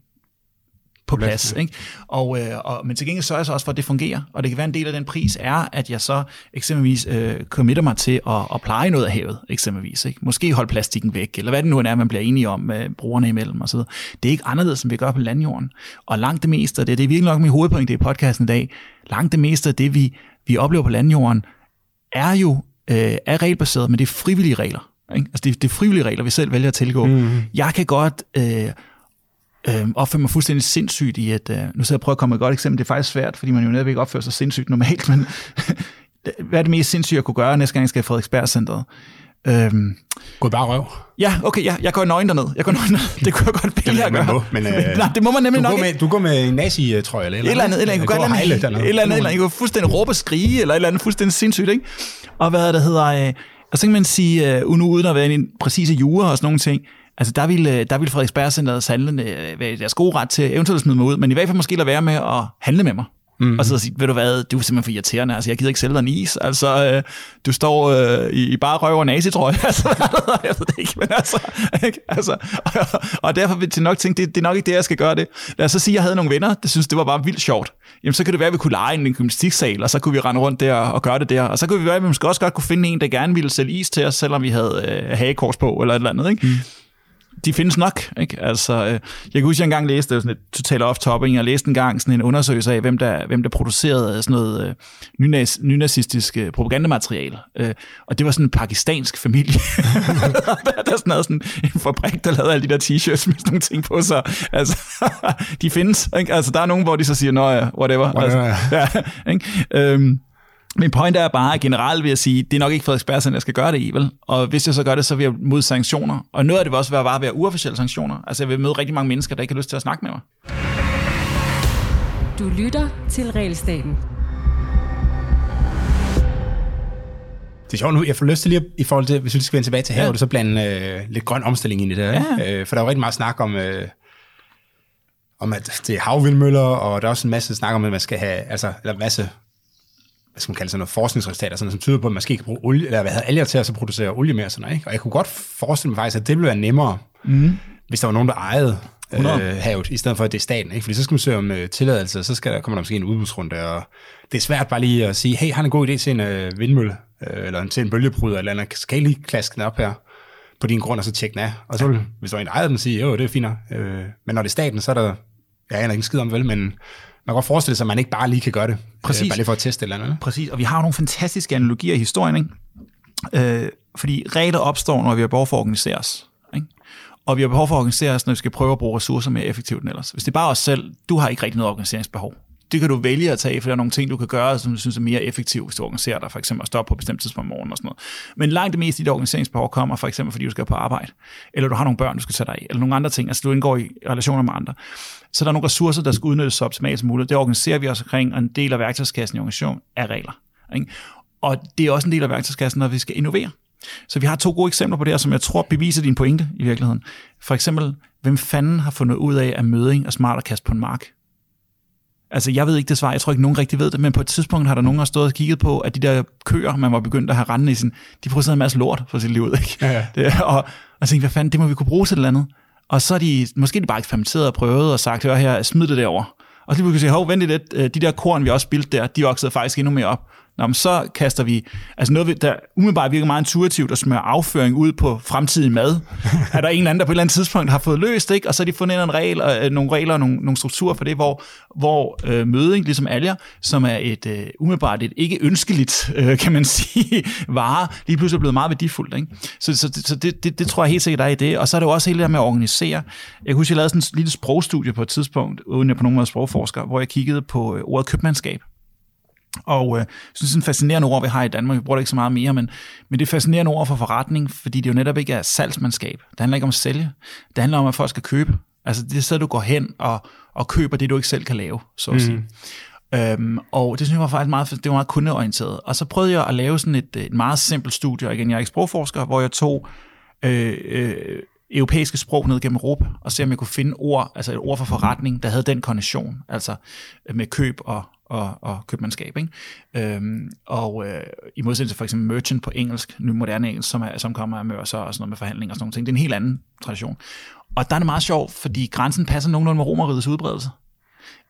på plads. Ikke? Og, øh, og, men til gengæld sørger jeg så også for, at det fungerer. Og det kan være en del af den pris er, at jeg så eksempelvis øh, committer mig til at, at pleje noget af havet, eksempelvis. Ikke? Måske holde plastikken væk, eller hvad det nu er, man bliver enige om med brugerne imellem osv. Det er ikke anderledes, som vi gør på landjorden. Og langt det meste af det, det er virkelig nok min hovedpoint i podcasten i dag, langt det meste af det, vi, vi oplever på landjorden, er jo øh, er regelbaseret, men det er frivillige regler. Ikke? Altså det, det er frivillige regler, vi selv vælger at tilgå. Mm. Jeg kan godt øh, øh, opføre mig fuldstændig sindssygt i at... Øh, nu så jeg prøver at komme med et godt eksempel. Det er faktisk svært, fordi man jo netop ikke opfører sig sindssygt normalt, <laughs> men <laughs> hvad er det mest sindssygt, jeg kunne gøre, næste gang jeg skal i Frederiksberg Centeret? Øhm, Gå bare røv. Ja, okay, ja, jeg går nøgen derned. Jeg går nøgen derned. <laughs> Det kunne jeg godt vælge at gøre. Må, men, øh, Nej, det må man nemlig du nok går med, Du går med en nazi-trøje eller et eller andet. Eller andet. Eller andet, et eller andet, eller jeg kunne fuldstændig råbe og skrige, eller et eller andet fuldstændig sindssygt, ikke? Og hvad der hedder... Øh, og så kan man sige, uh, nu uden at være en præcise jure og sådan nogle ting, altså der ville, øh, der ville Frederiksberg Centeret handlende øh, være deres gode ret til eventuelt at smide mig ud, men i hvert fald måske lade være med at handle med mig. Mm. Og så sige, ved du hvad, du er simpelthen for irriterende, altså jeg gider ikke sælge dig en is, altså øh, du står øh, i, i bare røv og nazi, tror <laughs> jeg, altså, jeg ved det ikke, men altså, ikke? altså og, og derfor vil jeg nok tænke, det, det er nok ikke det, jeg skal gøre det. Lad os så sige, at jeg havde nogle venner, der synes det var bare vildt sjovt. Jamen så kan det være, at vi kunne lege en gymnastiksal, og så kunne vi rende rundt der og gøre det der, og så kunne vi være, at vi måske også godt kunne finde en, der gerne ville sælge is til os, selvom vi havde øh, hagekors på, eller et eller andet, ikke? Mm de findes nok. Ikke? Altså, øh, jeg kan huske, at jeg engang læste, det var sådan et totalt off-topping, jeg læste engang sådan en undersøgelse af, hvem der, hvem der producerede sådan noget øh, nynaz, nynazistisk øh, propagandamateriale. Øh, og det var sådan en pakistansk familie, <laughs> der, der sådan havde sådan en fabrik, der lavede alle de der t-shirts med sådan nogle ting på sig. Altså, <laughs> de findes. Ikke? Altså, der er nogen, hvor de så siger, nå ja, whatever. whatever. Altså, ja, <laughs> ikke? Øhm, min point er bare, at generelt vil jeg sige, det er nok ikke Frederiksberg, jeg skal gøre det i, vel? Og hvis jeg så gør det, så vil jeg mod sanktioner. Og noget af det vil også være bare være uofficielle sanktioner. Altså jeg vil møde rigtig mange mennesker, der ikke har lyst til at snakke med mig. Du lytter til Realstaten. Det er sjovt nu, jeg får lyst til lige, i forhold til, hvis vi skal vende tilbage til havet, ja. så blande øh, lidt grøn omstilling ind i det. Ja. Øh, for der er jo rigtig meget snak om, øh, om at det er havvindmøller, og der er også en masse snak om, at man skal have, altså, eller en masse hvad skal man kalde sådan noget, forskningsresultater, sådan, som tyder på, at man måske kan bruge olie, eller hvad hedder, alger til at så producere olie mere. Sådan, ikke? Og jeg kunne godt forestille mig faktisk, at det ville være nemmere, mm. hvis der var nogen, der ejede øh, havet, i stedet for, at det er staten. Ikke? Fordi så skal man søge om øh, tilladelse, så skal der, kommer der måske en udbudsrunde, og det er svært bare lige at sige, hey, har en god idé til en øh, vindmølle, øh, eller til en bølgebryder, eller andet, skal I lige klaske den op her på din grund, og så tjekke den af. Og så vil, hvis der er en, der ejer den, sige, jo, det er fint. Øh, men når det er staten, så er der, jeg aner ikke skid om vel, men man kan godt forestille sig, at man ikke bare lige kan gøre det. Præcis. Øh, bare lige for at teste eller andet. Præcis, og vi har nogle fantastiske analogier i historien, ikke? Øh, fordi regler opstår, når vi har behov for at organisere os. Ikke? Og vi har behov for at organisere os, når vi skal prøve at bruge ressourcer mere effektivt end ellers. Hvis det er bare os selv, du har ikke rigtig noget organiseringsbehov. Det kan du vælge at tage, for der er nogle ting, du kan gøre, som du synes er mere effektivt, hvis du organiserer dig, for eksempel at stoppe på et bestemt tidspunkt om morgenen og sådan noget. Men langt det meste i dit organiseringsbehov kommer for eksempel, fordi du skal på arbejde, eller du har nogle børn, du skal tage dig af, eller nogle andre ting, altså du indgår i relationer med andre. Så der er nogle ressourcer, der skal udnyttes så optimalt som muligt. Det organiserer vi også omkring, og en del af værktøjskassen i organisationen er regler. Ikke? Og det er også en del af værktøjskassen, når vi skal innovere. Så vi har to gode eksempler på det her, som jeg tror beviser din pointe i virkeligheden. For eksempel, hvem fanden har fundet ud af, at møding er smart at kaste på en mark? Altså, jeg ved ikke det svar, jeg tror ikke, nogen rigtig ved det, men på et tidspunkt har der nogen, der stået og kigget på, at de der køer, man var begyndt at have rendende i sin, de producerede en masse lort for sit liv, ikke? Ja, ja. Det, og, og tænkte, hvad fanden, det må vi kunne bruge til et eller andet. Og så er de, måske de bare eksperimenteret og prøvet og sagt, hør her, smid det derover. Og så lige pludselig sige, hov, vent lidt, øh, de der korn, vi også spildte der, de voksede faktisk endnu mere op. Nå, men så kaster vi, altså noget, der umiddelbart virker meget intuitivt at smøre afføring ud på fremtidig mad. <laughs> er der en eller anden, der på et eller andet tidspunkt har fået løst, ikke? og så har de fundet en regel, øh, nogle regler og nogle, nogle strukturer for det, hvor, hvor øh, møding, ligesom alger, som er et øh, umiddelbart et ikke ønskeligt, øh, kan man <laughs> sige, vare, lige pludselig er blevet meget værdifuldt. Ikke? Så, så, så det, det, det, tror jeg helt sikkert er i det. Og så er det jo også hele det med at organisere. Jeg kan huske, jeg lavede sådan et lille sprogstudie på et tidspunkt, uden jeg på nogen måde sprogforsker, hvor jeg kiggede på øh, ordet købmandskab. Og øh, synes, det er en fascinerende ord, vi har i Danmark. Vi bruger det ikke så meget mere, men, men det er fascinerende ord for forretning, fordi det jo netop ikke er salgsmandskab. Det handler ikke om at sælge. Det handler om, at folk skal købe. Altså det er så, du går hen og, og køber det, du ikke selv kan lave, så at sige. Mm. Øhm, og det synes jeg var faktisk meget, det var meget kundeorienteret. Og så prøvede jeg at lave sådan et, et meget simpelt studie, og igen, jeg er ikke sprogforsker, hvor jeg tog øh, øh, europæiske sprog ned gennem Europa, og se om jeg kunne finde ord, altså et ord for forretning, der havde den kondition, altså med køb og, og, og købmandskab. Ikke? Øhm, og øh, i modsætning til for eksempel merchant på engelsk, nu moderne engelsk, som, er, som kommer af mørser og sådan noget med forhandlinger og sådan noget ting. Det er en helt anden tradition. Og der er det meget sjovt, fordi grænsen passer nogenlunde med romerrigets udbredelse.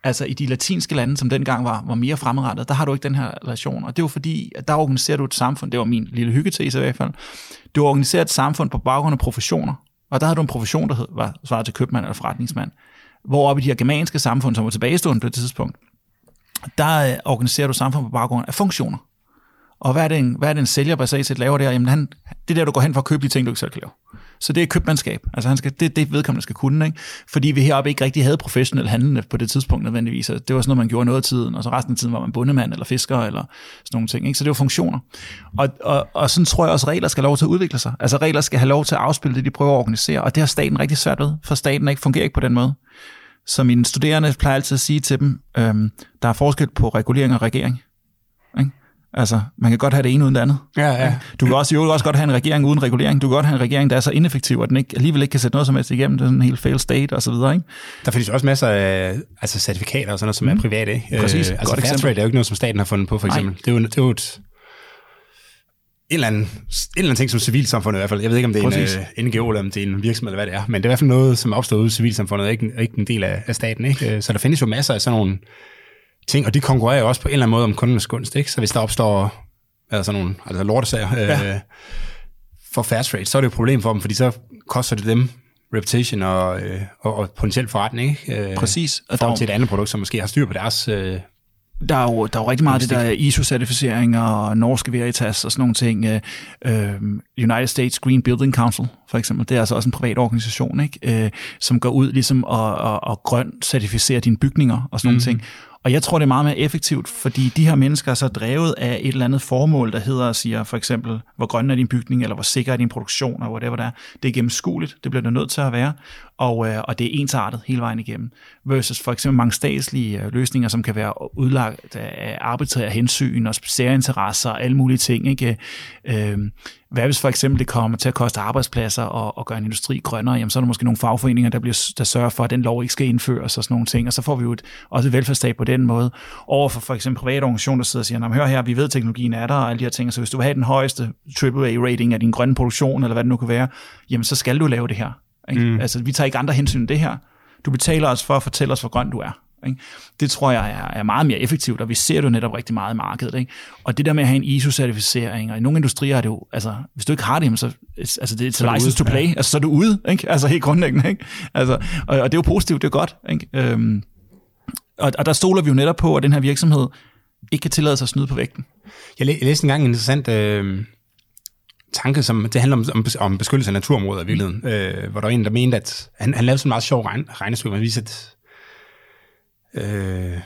Altså i de latinske lande, som dengang var, var mere fremrettet, der har du ikke den her relation. Og det var fordi, at der organiserer du et samfund, det var min lille hyggetese i hvert fald, du organiserer et samfund på baggrund af professioner. Og der havde du en profession, der hed, var svaret til købmand eller forretningsmand. Hvor op i de her germanske samfund, som var tilbagestående på det tidspunkt, der øh, organiserer du samfund på baggrund af funktioner. Og hvad er det en, hvad er det en sælger på set laver der? Jamen han, det er der, du går hen for at købe de ting, du ikke selv kan lave. Så det er købmandskab. Altså han skal, det er det, vedkommende skal kunne. Ikke? Fordi vi heroppe ikke rigtig havde professionel handlende på det tidspunkt nødvendigvis. Altså, det var sådan noget, man gjorde noget af tiden, og så resten af tiden var man bundemand eller fisker eller sådan nogle ting. Ikke? Så det var funktioner. Og, og, og sådan tror jeg også, at regler skal have lov til at udvikle sig. Altså regler skal have lov til at afspille det, de prøver at organisere. Og det har staten rigtig svært ved, for staten ikke fungerer ikke på den måde. Så mine studerende plejer altid at sige til dem, øhm, der er forskel på regulering og regering. Ikke? Altså, man kan godt have det ene uden det andet. Ja, ja. Du kan også, jo også godt have en regering uden regulering. Du kan godt have en regering, der er så ineffektiv, at den ikke, alligevel ikke kan sætte noget som helst igennem. Det er sådan en helt fail state og så videre. Ikke? Der findes også masser af altså certifikater og sådan noget, som mm. er private. Ikke? Præcis. Øh, altså Godt Fairtrade er jo ikke noget, som staten har fundet på, for Nej. eksempel. Det er jo, det er jo et, eller, anden, en eller anden ting som civilsamfundet i hvert fald. Jeg ved ikke, om det er Præcis. en uh, NGO eller om det er en virksomhed eller hvad det er, men det er i hvert fald noget, som er opstået ude i civilsamfundet, og ikke, ikke en del af, af staten. Ikke? Øh, Så der findes jo masser af sådan nogle ting, og de konkurrerer jo også på en eller anden måde om kundernes gunst. Ikke? Så hvis der opstår altså sådan nogle altså lortesager ja. øh, for Fairtrade, så er det jo et problem for dem, fordi så koster det dem reputation og, øh, og, og potentiel forretning. Ikke? Øh, Præcis. Og der, er til et andet produkt, som måske har styr på deres... Øh, der, er jo, der er jo rigtig meget af det der ISO-certificering og norske Veritas og sådan nogle ting. Øh, øh, United States Green Building Council, for eksempel, det er altså også en privat organisation, ikke? Øh, som går ud ligesom og, og, og grøn certificerer dine bygninger og sådan nogle ting. Og jeg tror, det er meget mere effektivt, fordi de her mennesker er så drevet af et eller andet formål, der hedder og siger for eksempel, hvor grøn er din bygning, eller hvor sikker er din produktion, og whatever det er. Det er gennemskueligt, det bliver det nødt til at være, og, øh, og det er ensartet hele vejen igennem. Versus for eksempel mange statslige øh, løsninger, som kan være udlagt af arbitrære hensyn og særinteresser og alle mulige ting. Ikke? Øh, hvad hvis for eksempel det kommer til at koste arbejdspladser og, og gøre en industri grønnere, jamen så er der måske nogle fagforeninger, der, bliver, der sørger for, at den lov ikke skal indføres og sådan nogle ting, og så får vi jo et, også et velfærdsstat på den måde. Over for for eksempel private organisationer, der sidder og siger, "Nå, men hør her, vi ved, at teknologien er der og alle de her ting, så hvis du vil have den højeste AAA-rating af din grønne produktion, eller hvad det nu kan være, jamen så skal du lave det her. Ikke? Mm. Altså, vi tager ikke andre hensyn end det her. Du betaler os for at fortælle os, hvor grøn du er. Ikke? Det tror jeg er, er meget mere effektivt, og vi ser det jo netop rigtig meget i markedet. Ikke? Og det der med at have en ISO-certificering, og i nogle industrier er det jo, altså, hvis du ikke har det, så altså, det er du license to ude, play, altså, så er du ude, ikke? altså helt grundlæggende. Ikke? Altså, og, og det er jo positivt, det er godt. Ikke? Øhm, og, og der stoler vi jo netop på, at den her virksomhed ikke kan tillade sig at snyde på vægten. jeg læste engang en interessant øh, tanke, som det handler om, om, om beskyttelse af naturområder i virkeligheden, øh, hvor der var en, der mente, at han, han lavede sådan en meget sjov regn, regnestykke, man viste, at øh,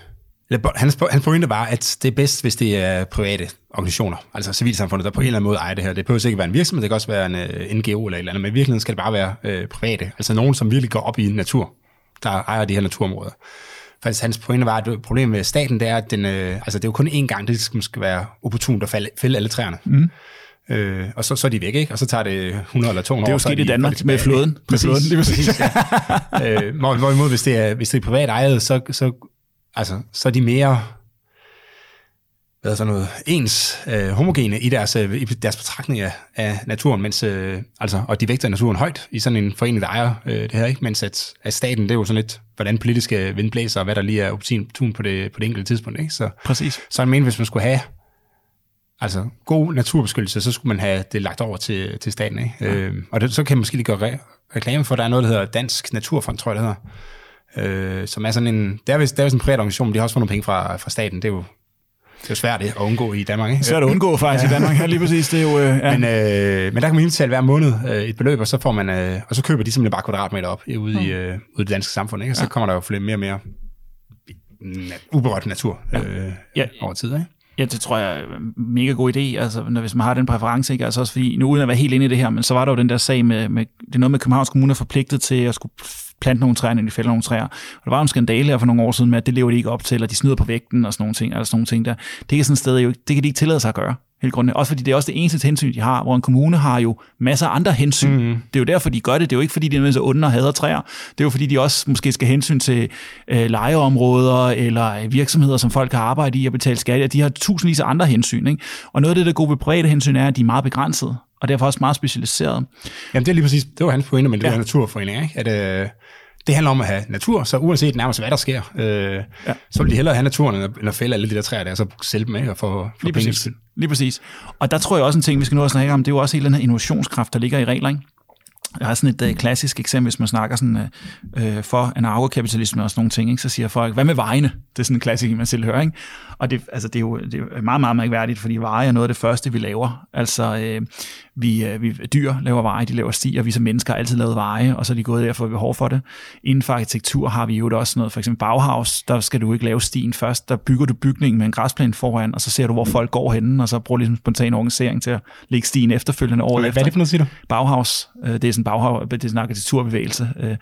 hans, hans pointe var, at det er bedst, hvis det er private organisationer, altså civilsamfundet, der på en eller anden måde ejer det her. Det behøver ikke være en virksomhed, det kan også være en uh, NGO eller et eller andet, men i virkeligheden skal det bare være øh, private, altså nogen, som virkelig går op i natur, der ejer de her naturområder. Faktisk hans pointe var, at problemet med staten, det er, at den, øh, altså det er jo kun én gang, det skal, skal være opportunt at falde, fælde alle træerne. Mm. Øh, og så, så er de væk, ikke? Og så tager det 100 eller 200 Det er jo år, sket i Danmark med flåden. <laughs> ikke? Med flåden, lige præcis. øh, hvor- hvorimod, hvis det er, hvis det er privat ejet, så, så, altså, så er de mere hvad er sådan noget, ens øh, homogene i deres, øh, i deres betragtning af, af naturen, mens, øh, altså, og de vægter naturen højt i sådan en forening, der ejer øh, det her, ikke? mens at, at staten, det er jo sådan lidt, hvordan politiske vind blæser, og hvad der lige er opportun på det, på det enkelte tidspunkt. Ikke? Så, Præcis. så jeg mener, hvis man skulle have altså, god naturbeskyttelse, så skulle man have det lagt over til, til staten. Ikke? Ja. Øh, og det, så kan jeg måske lige gøre re- reklame for, at der er noget, der hedder Dansk Naturfond, tror jeg, det hedder. Øh, som er sådan en, det er vist, det er en privat organisation, men de har også fået nogle penge fra, fra staten. Det er jo, det er jo svært at undgå i Danmark. Ikke? Svært at undgå faktisk ja. i Danmark. Ja, lige præcis. Det er jo, øh, ja. Men, øh, men der kan man indbetale hver måned øh, et beløb, og så, får man, øh, og så køber de simpelthen bare kvadratmeter op øh, ude, i, øh, ude i det danske samfund. Ikke? Og så ja. kommer der jo flere, mere og mere na- uberørt natur øh, Ja. over tid. Ikke? Ja, det tror jeg er en mega god idé, altså, når, hvis man har den præference. Ikke? Altså også fordi, nu uden at være helt inde i det her, men så var der jo den der sag med, med det er noget med Københavns Kommune er forpligtet til at skulle plante nogle træer, når de fælder nogle træer. Og der var jo en skandale her for nogle år siden med, at det lever de ikke op til, eller de snyder på vægten og sådan nogle ting, eller sådan nogle ting der. Det er sådan et sted, jo, det kan de ikke tillade sig at gøre. Helt grundlæggende. Også fordi det er også det eneste hensyn, de har, hvor en kommune har jo masser af andre hensyn. Mm. Det er jo derfor, de gør det. Det er jo ikke, fordi de er nødvendigvis onde og hader træer. Det er jo, fordi de også måske skal hensyn til øh, lejeområder eller øh, virksomheder, som folk har arbejdet i og betalt skat. i. De har tusindvis af andre hensyn. Ikke? Og noget af det, der er gode ved private hensyn, er, at de er meget begrænsede og derfor også meget specialiseret. Jamen det er lige præcis, det var hans pointe med det Ja. der naturforening, ikke? at øh, det handler om at have natur, så uanset nærmest hvad der sker, øh, ja. så vil de hellere have naturen, end at, fælde alle de der træer der, og så sælge dem og få, få penge. Lige præcis. Og der tror jeg også en ting, vi skal nu også snakke om, det er jo også hele den her innovationskraft, der ligger i regler. Ikke? Jeg har sådan et øh, klassisk eksempel, hvis man snakker sådan, øh, øh for anarkokapitalisme og sådan nogle ting, ikke? så siger folk, hvad med vejene? Det er sådan en klassisk, man selv hører. Ikke? Og det, altså, det, er jo det er meget, meget mærkværdigt, fordi veje er noget af det første, vi laver. Altså, øh, vi, uh, vi, dyr laver veje, de laver stier, vi som mennesker har altid lavet veje, og så er de gået der, for behov for det. Inden for arkitektur har vi jo også noget, for eksempel Bauhaus, der skal du ikke lave stien først, der bygger du bygningen med en græsplæne foran, og så ser du, hvor folk går henne, og så bruger ligesom spontan organisering til at lægge stien efterfølgende året Hvad efter. er det for noget, siger du? Bauhaus, øh, det er sådan Bauhaus, det er sådan en arkitekturbevægelse, øh,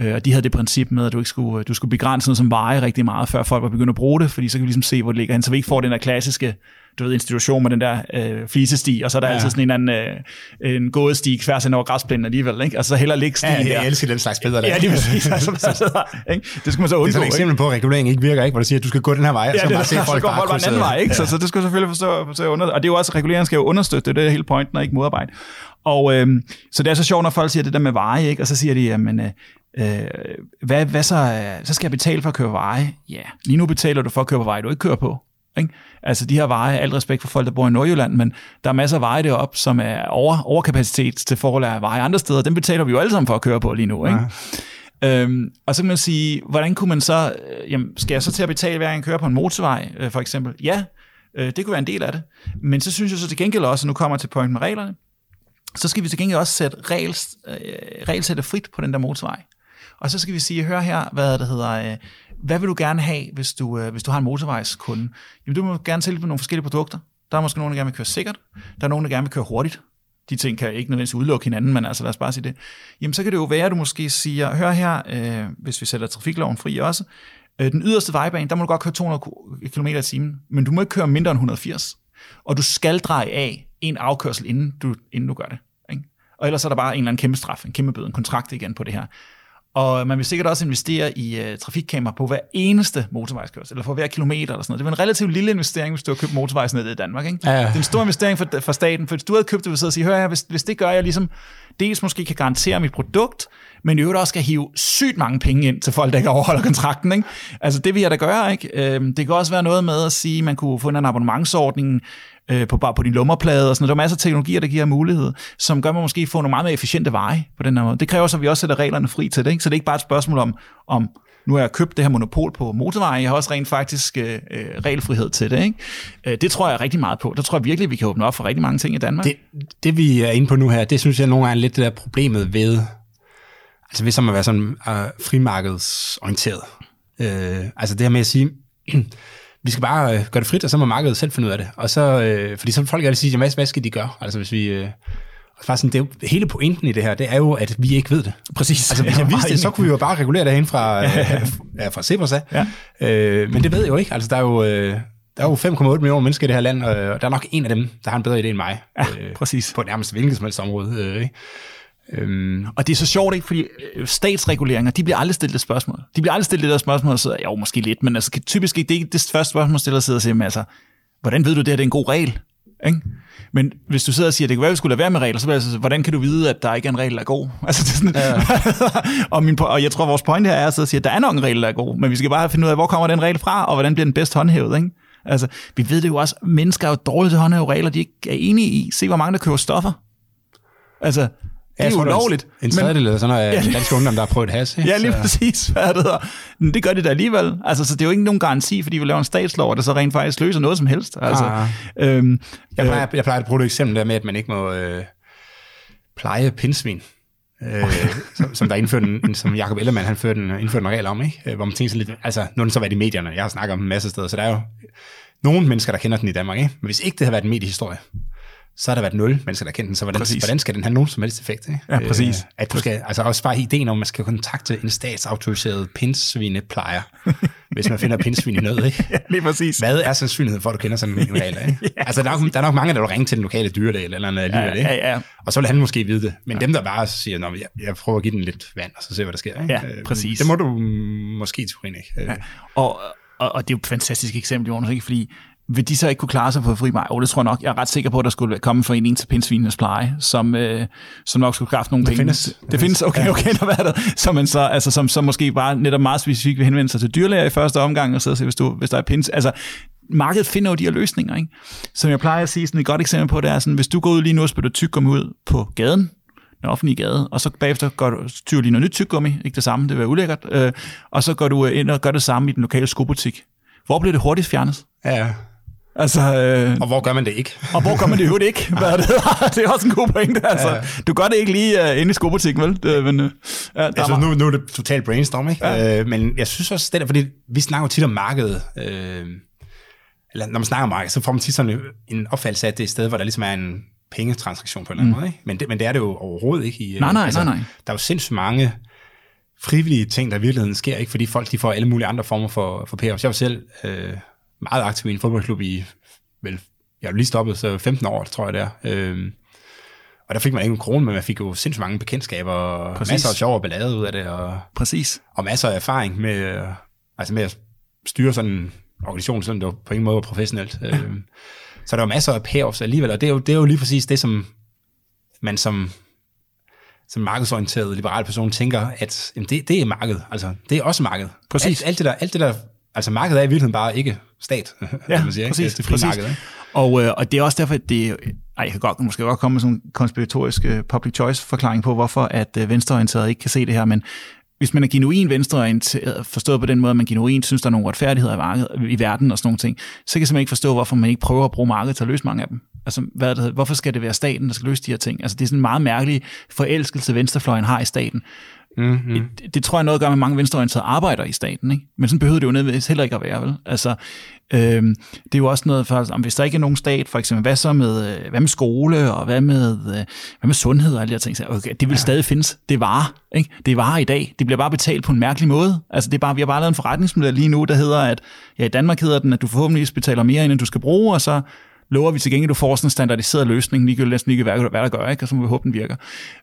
øh, og de havde det princip med, at du ikke skulle, du skulle begrænse noget som veje rigtig meget, før folk var begyndt at bruge det, fordi så kan vi ligesom se, hvor det ligger hen, så vi ikke får den der klassiske du ved, institution med den der øh, flisesti, og så er der ja. altid sådan en anden øh, en gådesti tværs hen over græsplænen alligevel, ikke? Altså så heller ligge stien Ja, her. jeg elsker den slags billeder der. Ja, lige præcis. <laughs> Altså, altså, ikke? Det skal man så Det er undgå, sådan et eksempel på, at regulering ikke virker, ikke? hvor du siger, at du skal gå den her vej, og Ja, så det, bare se så folk bare bare en anden vej, ikke? Så, så det skal selvfølgelig forstå, forstå under, og det er jo også, reguleringen skal jo understøtte, det er det hele pointen, og ikke modarbejde. Og øhm, så det er så sjovt, når folk siger det der med veje, ikke? og så siger de, jamen, øh, øh, hvad, hvad så, øh, så skal jeg betale for at køre veje? Ja, lige nu betaler du for at køre på veje, du ikke kører på. Ikke? Altså de her veje, alt respekt for folk, der bor i Nordjylland, men der er masser af veje deroppe, som er over, overkapacitet til forhold af veje andre steder. Dem betaler vi jo alle sammen for at køre på lige nu. Ikke? Øhm, og så kan man sige, hvordan kunne man så, øh, jamen, skal jeg så til at betale, hver gang jeg kører på en motorvej, øh, for eksempel? Ja, øh, det kunne være en del af det. Men så synes jeg så til gengæld også, at nu kommer jeg til pointen med reglerne, så skal vi til gengæld også sætte regels, øh, regelsættet frit på den der motorvej. Og så skal vi sige, hør her, hvad det hedder, øh, hvad vil du gerne have, hvis du, øh, hvis du har en motorvejskunde? Jamen, du må gerne tilbyde nogle forskellige produkter. Der er måske nogen, der gerne vil køre sikkert. Der er nogen, der gerne vil køre hurtigt. De ting kan ikke nødvendigvis udelukke hinanden, men altså lad os bare sige det. Jamen, så kan det jo være, at du måske siger, hør her, øh, hvis vi sætter trafikloven fri også, øh, den yderste vejbane, der må du godt køre 200 km i timen, men du må ikke køre mindre end 180. Og du skal dreje af en afkørsel, inden du, inden du gør det. Ikke? Og ellers er der bare en eller anden kæmpe straf, en kæmpe bøde, en kontrakt igen på det her. Og man vil sikkert også investere i uh, trafikkamera på hver eneste motorvejskørsel, eller for hver kilometer eller sådan noget. Det var en relativt lille investering, hvis du har købt motorvejsnettet i Danmark. Ikke? Ja, ja. Det er en stor investering for, for staten, for hvis du havde købt det, ville sidde og sige, hør her, hvis, hvis det gør, jeg ligesom dels måske kan garantere mit produkt, men i øvrigt også skal hive sygt mange penge ind til folk, der ikke overholder kontrakten. Ikke? Altså det vil jeg da gøre. Ikke? Øhm, det kan også være noget med at sige, at man kunne få en abonnementsordning, øh, på, bare på din lummerplade og sådan noget. Der er masser af teknologier, der giver mulighed, som gør, at man måske får nogle meget mere efficiente veje på den her måde. Det kræver så, at vi også sætter reglerne fri til det. Ikke? Så det er ikke bare et spørgsmål om, om nu har jeg købt det her monopol på motorveje, jeg har også rent faktisk øh, øh regelfrihed til det. Ikke? Øh, det tror jeg rigtig meget på. Der tror jeg virkelig, vi kan åbne op for rigtig mange ting i Danmark. Det, det vi er inde på nu her, det synes jeg nogle gange er lidt det der problemet ved, altså ved som at være sådan uh, frimarkedsorienteret. Uh, altså det her med at sige, <clears throat> vi skal bare uh, gøre det frit, og så må markedet selv finde ud af det. Og så, uh, fordi så vil folk altid sige, jamen, hvad, hvad skal de gøre? Altså hvis vi... Og faktisk sådan, det er jo, hele pointen i det her, det er jo, at vi ikke ved det. Præcis. Altså, hvis Jeg vidste det, så kunne vi jo bare regulere det herinde fra, <laughs> ja, ja, fra Cepos af. Ja. Øh, men det ved jeg jo ikke. Altså, der er jo, øh, der er jo 5,8 millioner mennesker i det her land, og der er nok en af dem, der har en bedre idé end mig. Ja, præcis. På nærmest hvilket som helst område. Øh, ikke? Øhm, Og det er så sjovt, ikke? fordi øh, statsreguleringer, de bliver aldrig stillet et spørgsmål. De bliver aldrig stillet det der spørgsmål, og så jo, måske lidt, men altså, typisk ikke, det er ikke det første spørgsmål, stiller sig og siger, men altså, hvordan ved du det her, det er en god regel? Ikke? Men hvis du sidder og siger, at det kan være, at vi skulle lade være med regler, så jeg altså, hvordan kan du vide, at der ikke er en regel, der er god? <laughs> Altså, det er sådan, ja. <laughs> og, min, og jeg tror, vores point her er at sige, at der er nok en regel, der er god, men vi skal bare finde ud af, hvor kommer den regel fra, og hvordan bliver den bedst håndhævet, ikke? Altså, vi ved det jo også, mennesker er jo dårlige til at håndhæve regler, de ikke er enige i. Se, hvor mange der køber stoffer. Altså, det er jo ulovligt. En men- tredjedel eller sådan noget af ja. danske ungdom, der har prøvet has. Ikke? Ja, lige Så- præcis, hvad det hedder. Men det gør det da alligevel. Altså, så det er jo ikke nogen garanti, fordi vi laver en statslov, der så rent faktisk løser noget som helst. Altså, Ah. øhm, Jeg plejer, jeg plejer at bruge et eksempel der med, at man ikke må øh, pleje pindsvin. Øh, <laughs> som, som der indførte en, en, som Jacob Ellemann, han førte en, indførte en regel om, ikke? Øh, hvor man tænker sig lidt, altså, nu er den så været i medierne, jeg har snakket om en masse steder, så der er jo nogle mennesker, der kender den i Danmark, ikke? Men hvis ikke det havde været en mediehistorie, så har der været nul mennesker, der kender den, så hvordan, Præcis. hvordan skal den have nogen som helst effekt? Ikke? Ja, præcis. Øh, at du skal, altså også bare ideen om, at man skal kontakte en statsautoriseret pindsvineplejer, <laughs> hvis man finder pindsvin i nød, ikke? ja, lige præcis. Hvad er sandsynligheden for, at du kender sådan en regel? Ikke? <laughs> Altså, der er, nok, der er nok mange, der vil ringe til den lokale dyrelæge eller noget alligevel, ikke? ja, ja. Og så vil han måske vide det. Men ja. dem, der bare siger, men jeg, jeg prøver at give den lidt vand, og så se, hvad der sker. Ikke? Ja, Øh, præcis. Det må du måske til ikke. Øh, Og, og, og det er jo et fantastisk eksempel, Jonas, ikke? fordi vil de så ikke kunne klare sig på fri maj? Oh, det tror jeg nok. Jeg er ret sikker på, at der skulle komme for en en til pindsvinenes pleje, som, øh, som nok skulle skaffe nogle Det penge. findes. Det findes, okay, okay, der er det. Som, man så, altså, som, som måske bare netop meget specifikt vil henvende sig til dyrlæger i første omgang, og så se, hvis, du, hvis der er pins. Altså, markedet finder jo de her løsninger, ikke? Som jeg plejer at sige, sådan et godt eksempel på, det er sådan, hvis du går ud lige nu og spytter tyggegummi ud på gaden, den offentlige gade, og så bagefter går du, tyver lige noget nyt tyggegummi, ikke det samme, det vil være ulækkert, øh, og så går du ind og gør det samme i den lokale skobutik. Hvor bliver det hurtigt fjernet? Ja. Altså, øh, Og hvor gør man det ikke? og hvor kommer det jo ikke? <laughs> Hvad er det? <laughs> det er også en god pointe. Altså, Ja. Du gør det ikke lige uh, inde i skobutikken, vel? Det, men, uh, ja, der er meget- nu, nu er det totalt brainstorm, ikke? Ja. Øh, men jeg synes også, det der, fordi vi snakker jo tit om markedet, øh, eller når man snakker om markedet, så får man tit sådan en opfattelse af, at det er et sted, hvor der ligesom er en pengetransaktion på en eller anden måde, ikke? Men det, men det er det jo overhovedet ikke. I, øh, Mm. Nej, nej, nej, nej. Der er jo sindssygt mange frivillige ting, der i virkeligheden sker, ikke? Fordi folk de får alle mulige andre former for, for payoffs. Jeg var selv øh, meget aktiv i en fodboldklub i, vel, jeg er lige stoppet, så 15 år, tror jeg det er. Øh, og der fik man ikke en krone, men man fik jo sindssygt mange bekendtskaber, og Præcis. masser af sjov og ballade ud af det, og Præcis. og masser af erfaring med, altså med at styre sådan en organisation, sådan det var på ingen måde var professionelt. Ja. <laughs> Så der var masser af payoffs alligevel, og det er, jo, det er jo lige præcis det, som man som, som markedsorienteret liberal person tænker, at jamen det, det er marked, altså det er også marked. Præcis. Alt, alt, det der, alt det der, altså markedet er i virkeligheden bare ikke stat, <laughs> Ja, man sige, præcis. ikke? Det er præcis. marked, ikke? Og, øh, og det er også derfor, at det, ej, jeg kan godt, måske godt komme med sådan en konspiratorisk øh, public choice forklaring på, hvorfor at øh, venstreorienterede ikke kan se det her, men hvis man er genuin venstreorienteret, forstået på den måde, at man genuint synes, der er nogle retfærdigheder i, markedet, i verden og sådan nogle ting, så kan jeg simpelthen ikke forstå, hvorfor man ikke prøver at bruge markedet til at løse mange af dem. Altså, hvad det, hvorfor skal det være staten, der skal løse de her ting? Altså, det er sådan en meget mærkelig forelskelse, venstrefløjen har i staten. Mm-hmm. Det, det tror jeg noget at gøre med mange venstreorienterede arbejder i staten, ikke? men sådan behøver det jo nødvendigvis heller ikke at være, vel? Altså, øhm, det er jo også noget for, om hvis der ikke er nogen stat, for eksempel, hvad så med, øh, hvad med skole, og hvad med, øh, hvad med sundhed og alle de her ting, så, okay, det vil ja. stadig findes. Det er varer, ikke? Det er varer i dag. Det bliver bare betalt på en mærkelig måde. Altså, det er bare, vi har bare lavet en forretningsmodel lige nu, der hedder, at ja, i Danmark hedder den, at du forhåbentlig betaler mere, end du skal bruge, og så lover vi til gengæld, at du får sådan en standardiseret løsning, ligegyldigt næsten ikke, hvad, hvad der gør, ikke? og så må vi håbe, den virker.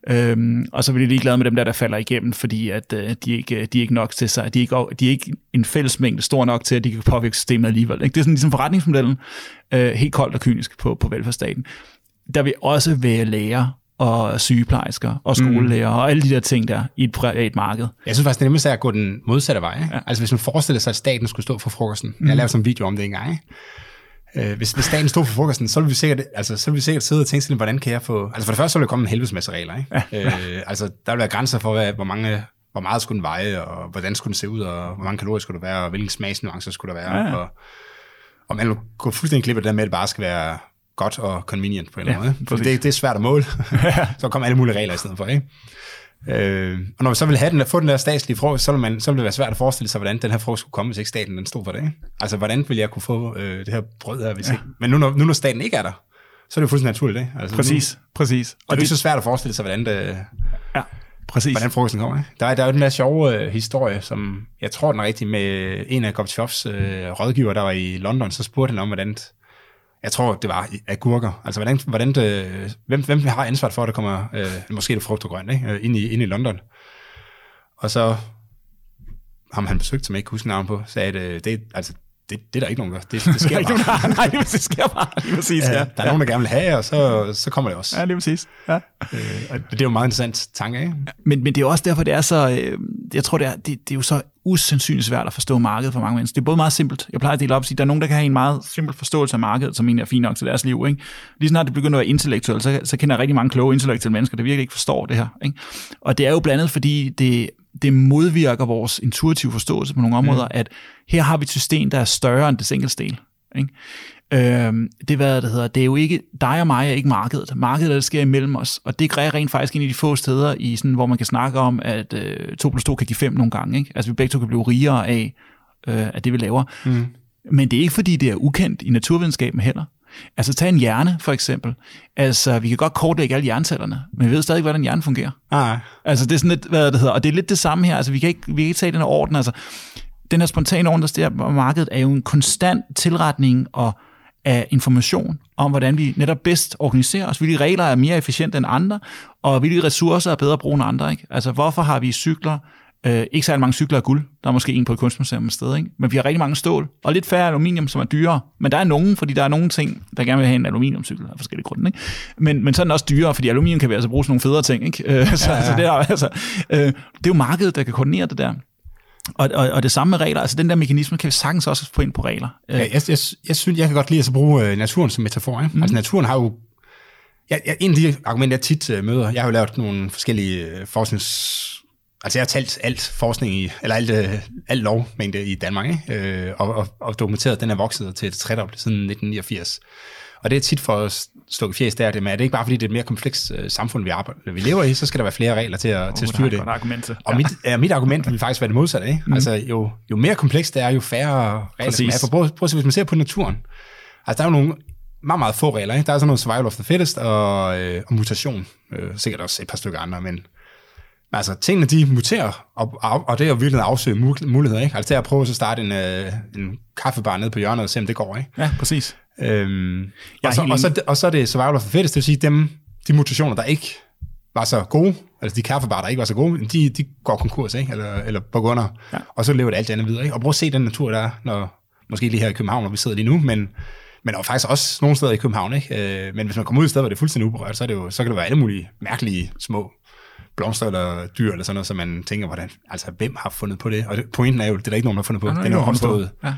Øhm, og så vil de ligeglade med dem der, der falder igennem, fordi at, øh, de, ikke, de er ikke nok til sig, de er ikke, de er ikke en fællesmængde stor nok til, at de kan påvirke systemet alligevel. Ikke? Det er sådan ligesom forretningsmodellen, øh, helt koldt og kynisk på, på velfærdsstaten. Der vil også være læger og sygeplejersker og skolelærer mm. og alle de der ting der i et privat marked. Jeg synes faktisk, det nemmeste er at gå den modsatte vej. Ikke? Ja. Altså hvis man forestiller sig, at staten skulle stå for frokosten. Mm. Jeg lavede sådan en video om det engang. Ikke? Øh, hvis, hvis staten stod for frokosten, så ville vi sikkert, altså, så ville vi sikkert sidde og tænke sådan, hvordan kan jeg få... Altså for det første, så ville der komme en helvedes masse regler. Ikke? Ja. Øh, altså der ville være grænser for, hvad, hvor, mange, hvor meget skulle den veje, og hvordan skulle den se ud, og hvor mange kalorier skulle der være, og hvilken smagsnuancer skulle der være. Ja, ja. Og, og man ville gå fuldstændig klippe det der med, at det bare skal være godt og convenient på en eller Ja, anden måde. Fordi præcis. det, det er svært at måle. <laughs> så kommer alle mulige regler i stedet for, ikke? Øh, og når vi så vil have den, få den der statslige frokost, så vil, man, så vil det være svært at forestille sig, hvordan den her frokost skulle komme, hvis ikke staten den stod for det. Ikke? Altså, hvordan vil jeg kunne få øh, det her brød her, hvis ja. ikke... Men nu når, nu når staten ikke er der, så er det jo fuldstændig naturligt, ikke? Altså, Præcis, præcis. Nu, og det er så svært at forestille sig, hvordan, det, ja, præcis. hvordan frokosten kommer. Ikke? Der, er, der er jo den der sjove øh, historie, som jeg tror, den er rigtig med en af Gorbachev øh, rådgiver, der var i London, så spurgte han om, hvordan jeg tror, det var agurker. Altså, hvordan, hvordan det, hvem, hvem har ansvaret for, at der kommer, øh, måske det frugt og grønt, ikke? Øh, ind, i, ind i London. Og så ham han besøgt, som jeg ikke kan huske navn på, sagde, at øh, det, altså, det, det er der ikke nogen, der. Det, det sker <laughs> bare. nogen, nej, det sker bare. <laughs> Lige præcis, ja. Ja, der er nogen, der gerne vil have, og så, så kommer det også. Ja, lige præcis. Ja. Øh, og det er jo en meget interessant tanke, ikke? Men, men det er jo også derfor, det er så, øh, jeg tror, det er, det, det er jo så usandsynligt svært at forstå markedet for mange mennesker. Det er både meget simpelt. Jeg plejer at dele op og sige, der er nogen, der kan have en meget simpel forståelse af markedet, som egentlig er fint nok til deres liv. Ikke? Lige snart det begynder at være intellektuelt, så, så kender jeg rigtig mange kloge intellektuelle mennesker, der virkelig ikke forstår det her. Ikke? Og det er jo blandt andet, fordi det, det modvirker vores intuitive forståelse på nogle områder, mm. at her har vi et system, der er større end det enkeltdel. Ikke? Øhm, det, er, hvad det hedder, det er jo ikke, dig og mig er ikke markedet. Markedet er, det sker imellem os, og det er rent faktisk en af de få steder, i sådan, hvor man kan snakke om, at øh, 2 plus 2 kan give 5 nogle gange. Ikke? Altså vi begge to kan blive rigere af, øh, af det, vi laver. Mm. Men det er ikke, fordi det er ukendt i naturvidenskaben heller. Altså tag en hjerne, for eksempel. Altså, vi kan godt kortlægge alle hjernecellerne, men vi ved stadig ikke, hvordan hjernen fungerer. Ah, Altså, det er sådan lidt, hvad det hedder, og det er lidt det samme her. Altså, vi kan ikke, vi kan ikke tage den her orden. Altså, den her spontane orden, der står på markedet, er jo en konstant tilretning og af information om, hvordan vi netop bedst organiserer os, hvilke regler er mere efficiente end andre, og hvilke ressourcer er bedre at bruge end andre. Ikke? Altså, hvorfor har vi cykler, øh, ikke særlig mange cykler af guld, der er måske en på et kunstmuseum et sted, ikke? men vi har rigtig mange stål, og lidt færre aluminium, som er dyrere, men der er nogen, fordi der er nogle ting, der gerne vil have en aluminiumcykel af forskellige grunde, ikke? Men, men så er den også dyrere, fordi aluminium kan vi altså bruge til nogle federe ting, ikke? Øh, så, ja, ja. så det, er, altså, øh, det er jo markedet, der kan koordinere det der. Og, og, og det samme med regler, altså den der mekanisme kan vi sagtens også få ind på regler. Øh, Ja, jeg, jeg, jeg, synes, jeg kan godt lide at så bruge øh, naturen som metafor. Ikke? Mm. Altså naturen har jo Ja, ja, en af de argumenter, jeg tit uh, møder, jeg har jo lavet nogle forskellige uh, forsknings... Altså jeg har talt alt forskning i, eller alt, uh, alt lovmængde i Danmark, ikke? Uh, og, og, og dokumenteret, at den er vokset til et tredobbelt siden 1989. Og det er tit for at stå i fjæs der, det med, at det ikke bare fordi, det er et mere komplekst uh, samfund, vi, arbejder, vi lever i, så skal der være flere regler til at, oh, til at styre det. Argument. Og ja. mit, ja, mit argument vil faktisk være det modsatte. Ikke? Mm. Altså, jo, jo mere komplekst det er, jo færre regler er. For prøv, prøv at se, hvis man ser på naturen. Altså, der er jo nogle meget, meget få regler. Ikke? Der er sådan noget survival of the fittest og, øh, og mutation. Øh, sikkert også et par stykker andre, men altså, tingene de muterer, og, og, og det er jo virkelig at afsøge muligheder. Ikke? Altså, det er at prøve at starte en, øh, en kaffebar nede på hjørnet og se, om det går. Ikke? Ja, præcis. Øhm, og, så, og, så, og så er det survival of the fittest, det vil sige, dem, de mutationer, der ikke var så gode, altså de kaffebarer, der ikke var så gode, de, de går konkurs, ikke? Eller, eller på under. Ja. Og så lever det alt andet videre. Ikke? Og prøv at se den natur, der er, når, måske lige her i København, hvor vi sidder lige nu, men men og faktisk også nogle steder i København. Ikke? Øh, men hvis man kommer ud i steder, hvor det er fuldstændig uberørt, så, er det jo, så kan det være alle mulige mærkelige små blomster eller dyr eller sådan noget, så man tænker, hvordan, altså, hvem har fundet på det? Og pointen er jo, det er der ikke nogen, der har fundet på. Ja, det er jo opstået ja.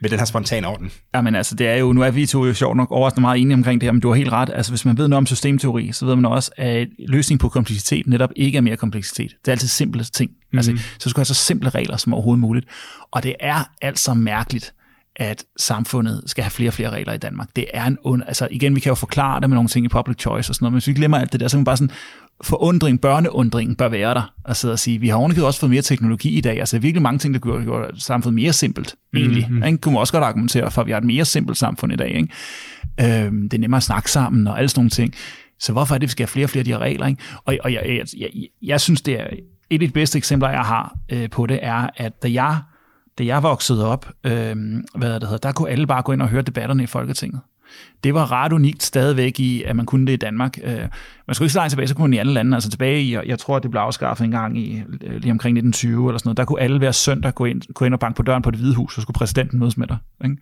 med den her spontane orden. Ja, men altså, det er jo, nu er vi to jo sjovt nok overraskende meget enige omkring det her, men du har helt ret. Altså, hvis man ved noget om systemteori, så ved man også, at løsning på kompleksitet netop ikke er mere kompleksitet. Det er altid simple ting. Mm-hmm. Altså, så skal have så simple regler som overhovedet muligt. Og det er altså mærkeligt, at samfundet skal have flere og flere regler i Danmark. Det er en und... Altså igen, vi kan jo forklare det med nogle ting i public choice og sådan noget, men hvis vi glemmer alt det der, så kan man bare sådan, forundring, børneundringen bør være der, at sidde og sige, vi har ovenikøbet også fået mere teknologi i dag, altså virkelig mange ting, der gør, gør samfundet mere simpelt, egentlig. Mm-hmm. Ikke? Kunne man også godt argumentere for, at vi har et mere simpelt samfund i dag. Ikke? Øhm, det er nemmere at snakke sammen og alle sådan nogle ting. Så hvorfor er det, at vi skal have flere og flere af de her regler? Ikke? Og, og jeg, jeg, jeg, jeg synes, det er et af de bedste eksempler, jeg har øh, på det, er, at da jeg da jeg voksede op, øh, hvad det hedder, der kunne alle bare gå ind og høre debatterne i Folketinget. Det var ret unikt stadigvæk i, at man kunne det i Danmark. Øh, man skulle ikke så langt tilbage, så kunne man i andre lande, altså tilbage i, jeg tror, det blev afskaffet en gang i, øh, lige omkring 1920 eller sådan noget, der kunne alle hver søndag gå ind, gå ind og banke på døren på det hvide hus, så skulle præsidenten mødes med dig. Ikke?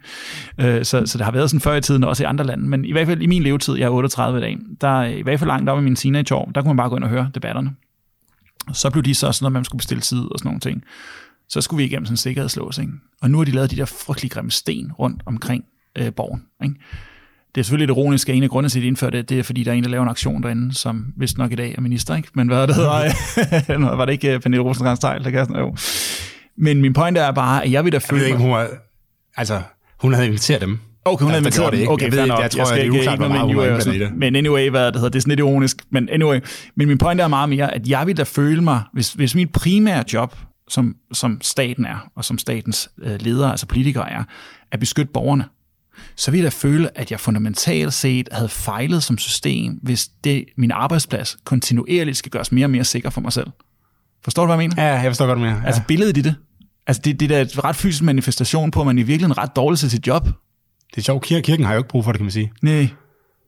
Øh, så, så det har været sådan før i tiden, også i andre lande, men i hvert fald i min levetid, jeg er 38 i dag, der i hvert fald langt op i min teenageår, der kunne man bare gå ind og høre debatterne. Så blev de så sådan, at man skulle bestille tid og sådan nogle ting så skulle vi igennem sådan en sikkerhedslås. Ikke? Og nu har de lavet de der frygtelig grimme sten rundt omkring øh, borgen. Ikke? Det er selvfølgelig lidt ironisk, at en af grundene til, at de indførte det, det er, fordi der er en, der laver en aktion derinde, som vist nok i dag er minister, ikke? Men hvad det hedder? <laughs> var det ikke øh, Pernille rosenkrantz teil der kan jo. Men min point er bare, at jeg vil da føle... Jeg ved ikke, hun, var, altså, hun havde inviteret dem. Okay, hun havde inviteret dem. Okay, jeg, ved, jeg, jeg tror, jeg skal ikke, ikke med anyway, det. Men anyway, hvad det hedder, det er sådan lidt ironisk. Men anyway, men min point er meget mere, at jeg vil da føle mig, hvis, hvis mit primære job som, som staten er, og som statens øh, ledere, altså politikere er, at beskytte borgerne, så ville jeg føle, at jeg fundamentalt set havde fejlet som system, hvis det, min arbejdsplads kontinuerligt skal gøres mere og mere sikker for mig selv. Forstår du, hvad jeg mener? Ja, jeg forstår godt mere. Ja. Altså billedet i det. Altså det, det er et ret fysisk manifestation på, at man i virkeligheden ret dårlig til sit job. Det er sjovt, kirken har jo ikke brug for det, kan man sige. Nej.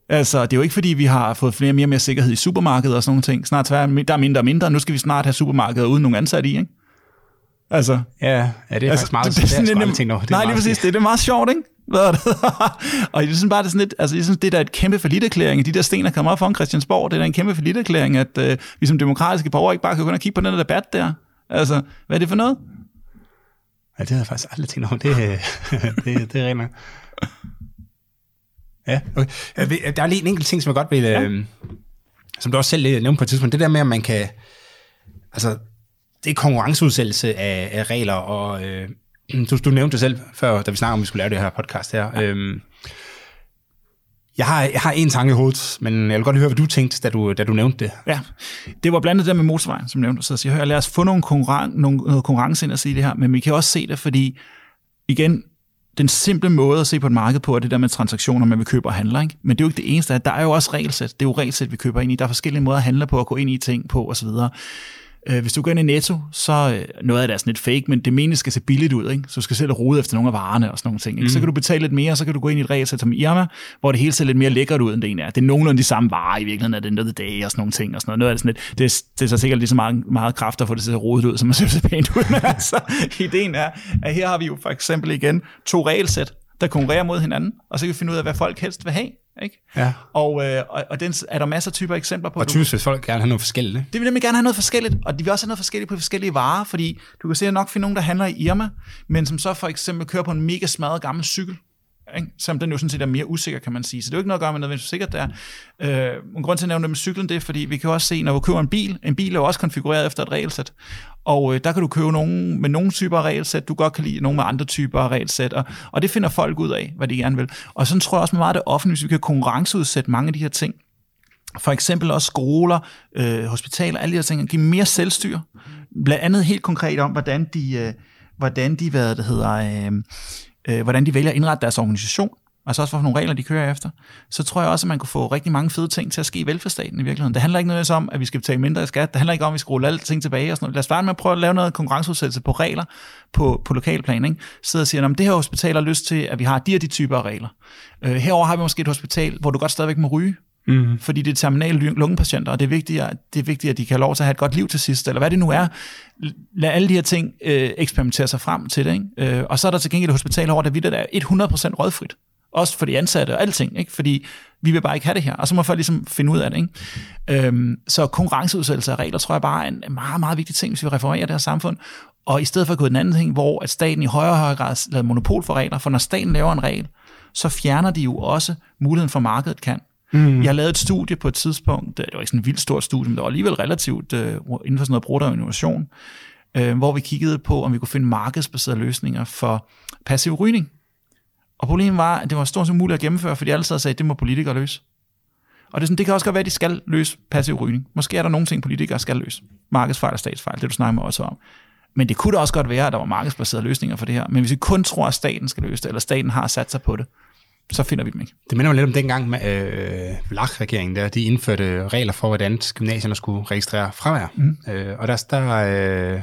Altså, det er jo ikke, fordi vi har fået flere mere og mere sikkerhed i supermarkedet og sådan nogle ting. Snart der er mindre og mindre. Nu skal vi snart have supermarkedet uden nogen ansatte i, ikke? Altså, ja, ja, det er altså, faktisk meget, det, det, det, det, det, ting det Nej, lige præcis, det, det er meget sjovt, ikke? Hvad er det? <laughs> og jeg synes bare, det er sådan lidt, altså jeg synes, det er et kæmpe forlitterklæring, de der sten, der kommer op foran Christiansborg, det er en kæmpe forlitterklæring, at øh, vi som demokratiske borgere ikke bare kan gå og kigge på den der debat der. Altså, hvad er det for noget? Ja, det har jeg faktisk aldrig tænkt over. Det, <laughs> det, det er rent Ja, okay. Der er lige en enkelt ting, som jeg godt vil, ja. øh, som du også selv nævnte på et tidspunkt, det der med, at man kan, altså, det er konkurrenceudsættelse af, af regler, og øh, <clears throat> du, du nævnte det selv før, da vi snakkede om, at vi skulle lave det her podcast her. Ja. Øhm, jeg har, jeg har en tanke i hovedet, men jeg vil godt høre, hvad du tænkte, da du, da du nævnte det. Ja, det var blandt andet det med motorvejen, som nævnte. Så jeg siger, lad os få nogle konkurren- nogle, noget konkurrence ind og sige det her, men vi kan også se det, fordi igen, den simple måde at se på et marked på, er det der med transaktioner, man vil købe og handler. Ikke? Men det er jo ikke det eneste. Der er jo også regelsæt. Det er jo regelsæt, vi køber ind i. Der er forskellige måder at handle på og gå ind i ting på osv. Øh, hvis du går ind i Netto, så øh, noget af det er sådan lidt fake, men det menes skal se billigt ud, ikke? så du skal selv rode efter nogle af varerne og sådan nogle ting. Ikke? Mm. Så kan du betale lidt mere, og så kan du gå ind i et regelsæt som Irma, hvor det hele ser lidt mere lækkert ud, end det er. Det er nogenlunde de samme varer i virkeligheden, at det er dag og sådan nogle ting. Og sådan noget. noget af det, sådan lidt, det, det er så sikkert lige så meget, meget kræfter for det ser rodet ud, som man ser pænt ud. Men <laughs> altså, ideen er, at her har vi jo for eksempel igen to regelsæt, der konkurrerer mod hinanden, og så kan vi finde ud af, hvad folk helst vil have. Ikke? Ja. Og, øh, og, og den er der masser af typer eksempler på. Og typisk vil folk gerne have noget forskelligt. Det vil nemlig gerne have noget forskelligt, og de vil også have noget forskelligt på forskellige varer, fordi du kan se, at nok finde nogen, der handler i Irma, men som så for eksempel kører på en mega smadret gammel cykel. ikke? Selvom den jo sådan set er mere usikker, kan man sige. Så det er jo ikke noget at gøre med noget, hvor sikkert det er. Øh, en grund til at nævne det med cyklen, det er, fordi vi kan også se, når vi køber en bil, en bil er jo også konfigureret efter et regelsæt. Og øh, der kan du købe nogen med nogle typer af regelsæt, du godt kan lide nogle med andre typer af regelsæt, og, og det finder folk ud af, hvad de gerne vil. Og sådan tror jeg også meget af det offentlige, hvis vi kan konkurrenceudsætte mange af de her ting, for eksempel også skoler, øh, hospitaler, alle de her ting, give mere selvstyre. Blandt andet helt konkret om, hvordan de, øh, hvordan de, hvad det hedder, øh, øh, hvordan de vælger at indrette deres organisation, altså også for nogle regler, de kører efter, så tror jeg også, at man kunne få rigtig mange fede ting til at ske i velfærdsstaten i virkeligheden. Det handler ikke noget om, at vi skal betale mindre i skat. Det handler ikke om, at vi skal rulle alle ting tilbage. Og sådan noget. Lad os starte med at prøve at lave noget konkurrenceudsættelse på regler på, på lokalplan. Ikke? Sidde og sige, at det her hospital har lyst til, at vi har de og de typer af regler. Øh, herover har vi måske et hospital, hvor du godt stadigvæk må ryge. Mm. Fordi det er terminale lungepatienter, og det er, vigtigt, at, det er vigtigt, at de kan have lov til at have et godt liv til sidst, eller hvad det nu er. Lad alle de her ting øh, eksperimentere sig frem til det. Ikke? Øh, og så er der til gengæld et hospital over, der vidt er 100% rådfrit. Også for de ansatte og alting, ikke? fordi vi vil bare ikke have det her. Og så må folk ligesom finde ud af det. Ikke? Øhm, så konkurrenceudsættelse af regler, tror jeg bare er en meget, meget vigtig ting, hvis vi reformerer det her samfund. Og i stedet for at gå den anden ting, hvor at staten i højere og højere grad lader monopol for regler, for når staten laver en regel, så fjerner de jo også muligheden for, markedet kan. Mm. Jeg lavede et studie på et tidspunkt, det var ikke sådan et vildt stort studie, men det var alligevel relativt uh, inden for sådan noget brugt og innovation, uh, hvor vi kiggede på, om vi kunne finde markedsbaserede løsninger for passiv rygning. Og problemet var, at det var stort set muligt at gennemføre, fordi alle sad og sagde, at det må politikere løse. Og det, er sådan, det kan også godt være, at de skal løse passiv rygning. Måske er der nogle ting, politikere skal løse. Markedsfejl og statsfejl, det du snakker med også om. Men det kunne da også godt være, at der var markedsbaserede løsninger for det her. Men hvis vi kun tror, at staten skal løse det, eller staten har sat sig på det, så finder vi dem ikke. Det minder mig lidt om dengang, øh, Vlach-regeringen der, de indførte regler for, hvordan gymnasierne skulle registrere fravær. Mm. Øh, og der, der øh,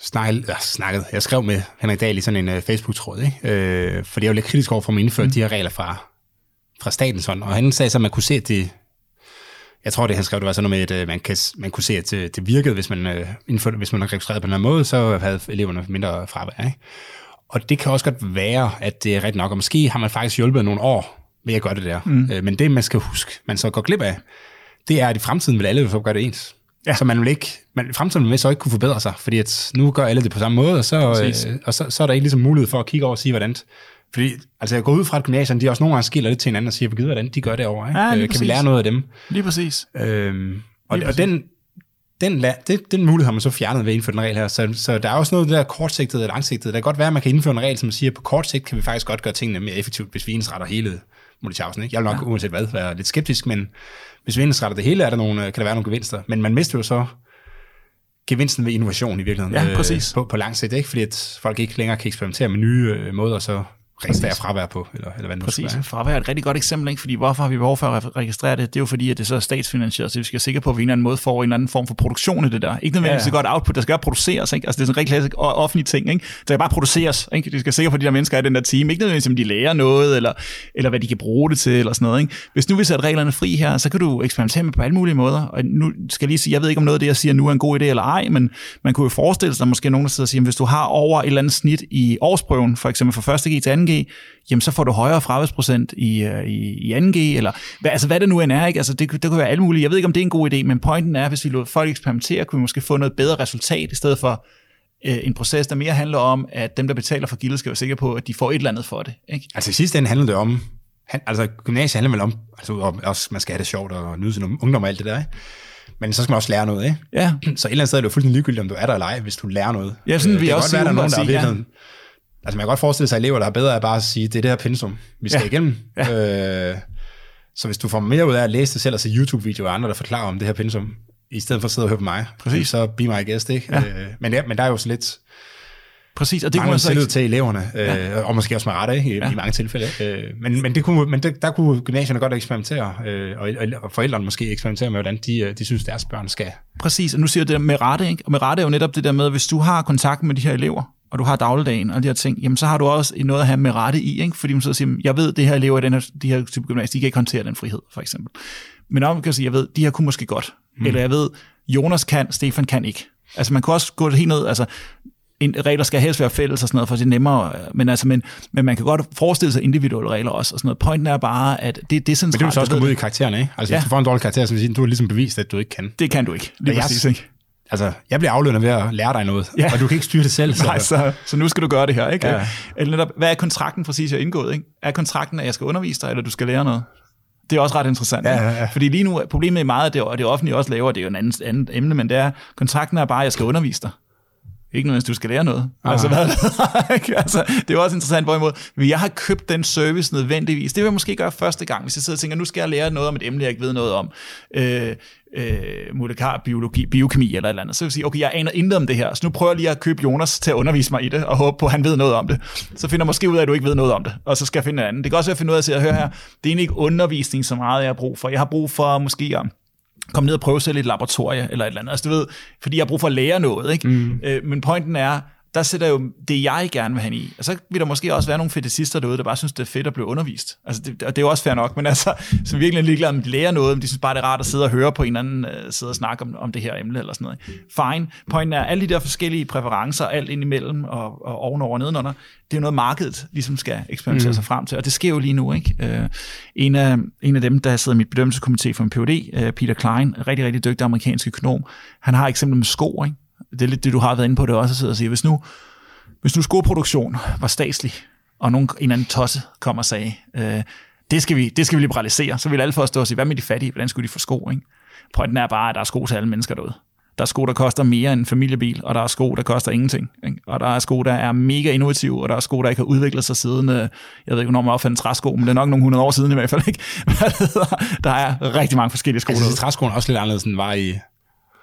snakket, øh, snakket, jeg skrev med Henrik Dahl i sådan en uh, Facebook-tråd, ikke? Øh, fordi jeg var lidt kritisk over for, at man indførte mm. de her regler fra, fra statens hånd. Og han sagde så, at man kunne se, at det, jeg tror, det han skrev, det var sådan noget med, at uh, man, kan, man kunne se, at det, det virkede, hvis man, uh, indførte, hvis man registreret på den her måde, så havde eleverne mindre fravær. Ikke? Og det kan også godt være, at det er rigtigt nok, og måske har man faktisk hjulpet nogle år ved at gøre det der. Mm. Øh, men det, man skal huske, man så går glip af, det er, at i fremtiden vil alle så gøre det ens. Ja. Så man vil ikke, man, fremtiden vil så ikke kunne forbedre sig, fordi at nu gør alle det på samme måde, og så, øh, og så, så er der ikke ligesom mulighed for at kigge over og sige, hvordan fordi altså jeg går ud fra, at gymnasierne, de også nogle gange skiller lidt til hinanden og siger, hvordan de gør det over. Ikke? Ja, øh, kan præcis. vi lære noget af dem? Lige præcis. Øhm, og, lige præcis. og den, den, det, den mulighed har man så fjernet ved at indføre den regel her. Så, så der er også noget der kortsigtet og langsigtet. Det kan godt være, at man kan indføre en regel, som siger, at på kort sigt kan vi faktisk godt gøre tingene mere effektivt, hvis vi ensretter hele Multichausen. Ikke? Jeg vil nok ja. uanset hvad være lidt skeptisk, men hvis vi ensretter det hele, er der nogle, kan der være nogle gevinster. Men man mister jo så gevinsten ved innovation i virkeligheden. Ja, præcis. Øh, på, på lang sigt, ikke? fordi at folk ikke længere kan eksperimentere med nye øh, måder, så registrere fravær på, eller, eller hvad det Præcis. Være. Fravær er et rigtig godt eksempel, ikke? fordi hvorfor har vi behov for at registrere det? Det er jo fordi, at det så er statsfinansieret, så vi skal være sikre på, at vi en eller anden måde får en eller anden form for produktion i det der. Ikke nødvendigvis ja, ja. godt output, der skal bare produceres. Ikke? Altså, det er sådan en rigtig klassisk offentlig ting. Ikke? Der skal bare produceres. Ikke? De skal sikre på, at de der mennesker er i den der team. Ikke nødvendigvis, om de lærer noget, eller, eller hvad de kan bruge det til, eller sådan noget. Ikke? Hvis nu vi sætter reglerne fri her, så kan du eksperimentere med på alle mulige måder. Og nu skal jeg lige sige, jeg ved ikke, om noget af det, jeg siger nu er en god idé eller ej, men man kunne jo forestille sig, at der måske nogen, der sidder og siger, at hvis du har over et eller andet snit i årsprøven, for eksempel fra 1. G til 2. G, jamen så får du højere fraværsprocent i, øh, i, i 2G, eller hvad, altså hvad det nu end er, ikke? Altså det, det kunne være alt muligt. Jeg ved ikke, om det er en god idé, men pointen er, at hvis vi lod folk eksperimentere, kunne vi måske få noget bedre resultat, i stedet for øh, en proces, der mere handler om, at dem, der betaler for gildet, skal være sikre på, at de får et eller andet for det. Ikke? Altså i sidste ende handler det om, han, altså gymnasiet handler vel om, altså om, også, man skal have det sjovt og nyde sin ungdom og alt det der, ikke? Men så skal man også lære noget, ikke? Ja. Så et eller andet sted er det jo fuldstændig ligegyldigt, om du er der eller ej, hvis du lærer noget. Ja, sådan øh, vi også godt være, der er nogen, der er Altså man kan godt forestille sig elever, der er bedre at bare at sige, det er det her pensum, vi skal ja. igennem. Ja. Øh, så hvis du får mere ud af at læse det selv og se YouTube-videoer af andre, der forklarer om det her pensum, i stedet for at sidde og høre på mig, Præcis. så be my guest, ikke? Ja. Øh, men, ja, men der er jo så lidt Præcis, og det kunne man så ikke... til eleverne, øh, ja. og måske også med rette i, ja. i mange tilfælde. Øh, men men, det kunne, men det, der kunne gymnasierne godt eksperimentere, øh, og, og forældrene måske eksperimentere med, hvordan de, øh, de synes, deres børn skal. Præcis, og nu siger du det med rette, ikke? og med rette er jo netop det der med, hvis du har kontakt med de her elever, og du har dagligdagen og de her ting, jamen så har du også noget at have med rette i, ikke? fordi man så siger, jeg ved, det her elever i den her, de her type gymnasier, de kan ikke håndtere den frihed, for eksempel. Men om man kan sige, jeg ved, de her kunne måske godt, mm. eller jeg ved, Jonas kan, Stefan kan ikke. Altså man kan også gå helt ned, altså en, regler skal helst være fælles og sådan noget, for det er nemmere, men, altså, men, men man kan godt forestille sig individuelle regler også, og sådan noget. Pointen er bare, at det, det er sådan Men det vil så også komme ud i karaktererne, ikke? Altså, ja. hvis du får en dårlig karakter, så vil sige, du har ligesom bevist, at du ikke kan. Det kan du ikke, lige ja, præcis, ikke? Altså, jeg bliver aflønnet ved at lære dig noget, ja. og du kan ikke styre det selv. Så. Nej, så, så nu skal du gøre det her, ikke? Ja. Eller netop, hvad er kontrakten præcis, jeg har indgået, ikke? Er kontrakten, at jeg skal undervise dig, eller du skal lære noget? Det er også ret interessant. Ja, ja, ja. Fordi lige nu, problemet er meget, at det, og det offentlige også laver, det er jo en anden, anden emne, men det er, kontrakten er bare, at jeg skal undervise dig. Ikke nødvendigvis, du skal lære noget. Aha. Altså, hvad, <laughs> altså, det er også interessant, hvorimod, jeg har købt den service nødvendigvis. Det vil jeg måske gøre første gang, hvis jeg sidder og tænker, nu skal jeg lære noget om et emne, jeg ikke ved noget om. Øh, øh, molekar biologi, biokemi eller et eller andet. Så vil jeg sige, okay, jeg aner intet om det her, så nu prøver jeg lige at købe Jonas til at undervise mig i det, og håbe på, at han ved noget om det. Så finder jeg måske ud af, at du ikke ved noget om det, og så skal jeg finde en anden. Det kan også være at finde ud af at sige, at høre her, det er egentlig ikke undervisning så meget, jeg har brug for. Jeg har brug for måske at komme ned og prøve selv i et laboratorie eller et eller andet. Altså, du ved, fordi jeg har brug for at lære noget. Ikke? Mm. Øh, men pointen er, der sætter jo det, jeg gerne vil have i. Og så vil der måske også være nogle fetister derude, der bare synes, det er fedt at blive undervist. Altså, det, og det er jo også fair nok, men altså, som virkelig er ligeglade om de lærer noget, men de synes bare, det er rart at sidde og høre på en anden, uh, sidde og snakke om, om det her emne eller sådan noget. Fine. Pointen er, alle de der forskellige præferencer, alt ind imellem og, og ovenover og nedenunder, det er jo noget, markedet ligesom skal eksperimentere mm. sig frem til, og det sker jo lige nu. Ikke? Uh, en, af, en af dem, der sidder i mit bedømmelseskomité for en PhD, uh, Peter Klein, rigtig, rigtig dygtig amerikansk økonom, han har eksempel med sko, ikke? Det er lidt det, du har været inde på, det også at sidde og sige, hvis nu, hvis nu skoproduktion var statslig, og nogen, en anden tosse kom og sagde, øh, det, skal vi, det skal vi liberalisere, så vil alle forstå og sige, hvad med de fattige, hvordan skulle de få sko? Ikke? Pointen er bare, at der er sko til alle mennesker derude. Der er sko, der koster mere end en familiebil, og der er sko, der koster ingenting. Ikke? Og der er sko, der er mega innovative, og der er sko, der ikke har udviklet sig siden, jeg ved ikke, hvornår man opfandt træsko, men det er nok nogle hundrede år siden i hvert fald. Ikke? <laughs> der er rigtig mange forskellige sko. Altså, træskoen er også lidt anderledes, end var i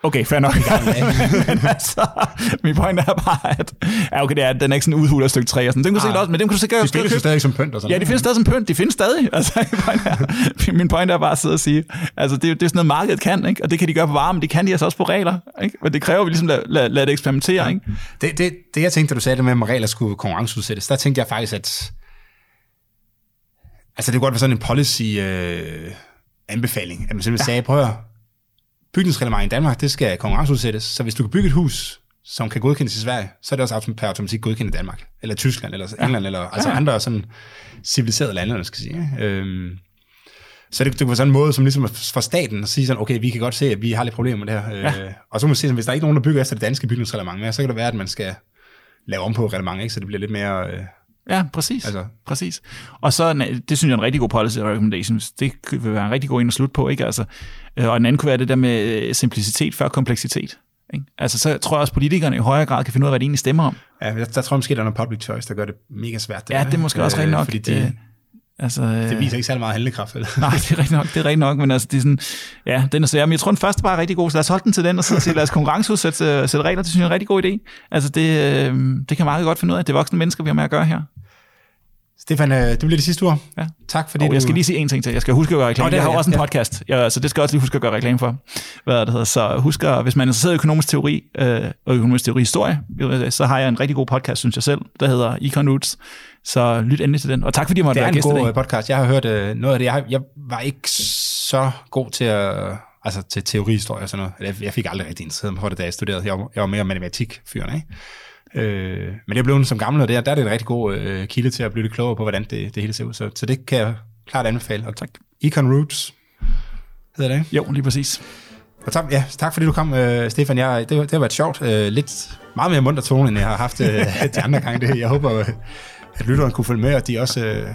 Okay, fair nok. <laughs> men altså, min point er bare, at ja, okay, det er, den er ikke sådan udhulet stykke 3 og sådan. Den kunne ah, også, men den kunne sikkert De findes stadig som pynt og sådan Ja, de findes stadig som pynt. De findes stadig. <laughs> Altså, min point er, min point er bare at sidde og sige, altså, det, det er sådan noget, markedet kan, ikke? og det kan de gøre på varme, det kan de altså også på regler. Ikke? Men det kræver, at vi ligesom lader lad, lad det eksperimentere. Ja. Ikke? Det, det, det, jeg tænkte, da du sagde det med, at regler skulle konkurrenceudsættes, der tænkte jeg faktisk, at altså, det kunne godt være sådan en policy øh, anbefaling, at man simpelthen ja. sagde, prøv at bygningsreglement i Danmark, det skal konkurrenceudsættes, så hvis du kan bygge et hus, som kan godkendes i Sverige, så er det også per automatik godkendt i Danmark, eller Tyskland, eller England, ja. eller altså ja. andre sådan civiliserede lande, man skal sige. Øhm, så det, det var sådan en måde, som ligesom for staten at sige sådan, okay, vi kan godt se, at vi har lidt problemer med det her. Ja. Øh, og så må man at hvis der er ikke nogen, der bygger efter det danske bygningsreglement mere, så kan det være, at man skal lave om på reglement, ikke? så det bliver lidt mere... Øh, Ja, præcis. Altså. præcis. Og så, det synes jeg er en rigtig god policy recommendation. Det vil være en rigtig god en at slutte på. Ikke? Altså, øh, og en anden kunne være det der med øh, simplicitet før kompleksitet. Ikke? Altså, så tror jeg også, at politikerne i højere grad kan finde ud af, hvad de egentlig stemmer om. Ja, der, der tror jeg måske, der er noget public choice, der gør det mega svært. Det ja, det er måske øh, også rigtig nok. Fordi de, Altså, det viser ikke særlig meget handlekraft. Eller? <laughs> Nej, det er rigtigt nok, det er rigtigt nok, men altså, det er sådan, ja, den er svær. Men jeg tror, den første var rigtig god, så lad os holde den til den, og så sige, lad os konkurrenceudsætte sætte regler, det synes jeg er en rigtig god idé. Altså, det, det kan meget godt finde ud af, det er voksne mennesker, vi har med at gøre her. Stefan, øh, det bliver det sidste ord. Ja. Tak fordi og du... Jeg skal lige sige en ting til. Jeg skal huske at gøre reklame. Oh, det jeg har ja, også en podcast, ja, så det skal jeg også lige huske at gøre reklame for. Hvad det hedder. Så husk at, hvis man er interesseret i økonomisk teori øh, og økonomisk teori historie, så har jeg en rigtig god podcast, synes jeg selv, der hedder Econ Roots. Så lyt endelig til den. Og tak fordi jeg måtte være gæst Det er en god podcast. Jeg har hørt øh, noget af det. Jeg, jeg var ikke så god til at altså til teorihistorie og sådan noget. Jeg fik aldrig rigtig interesseret mig for det, da jeg studerede. Jeg var, jeg var mere matematik-fyren, ikke? Øh, men det er blevet som gammel, og der, der er det en rigtig god øh, kilde til at blive lidt klogere på, hvordan det, det hele ser ud. Så, så det kan jeg klart anbefale. Og tak. Econ Roots hedder det, Jo, lige præcis. Og tak, ja, tak fordi du kom, øh, Stefan. Jeg, det, det har været sjovt. Øh, lidt meget mere munter tone, end jeg har haft øh, de andre gange. Det, jeg håber, øh, at lytteren kunne følge med, og de også øh,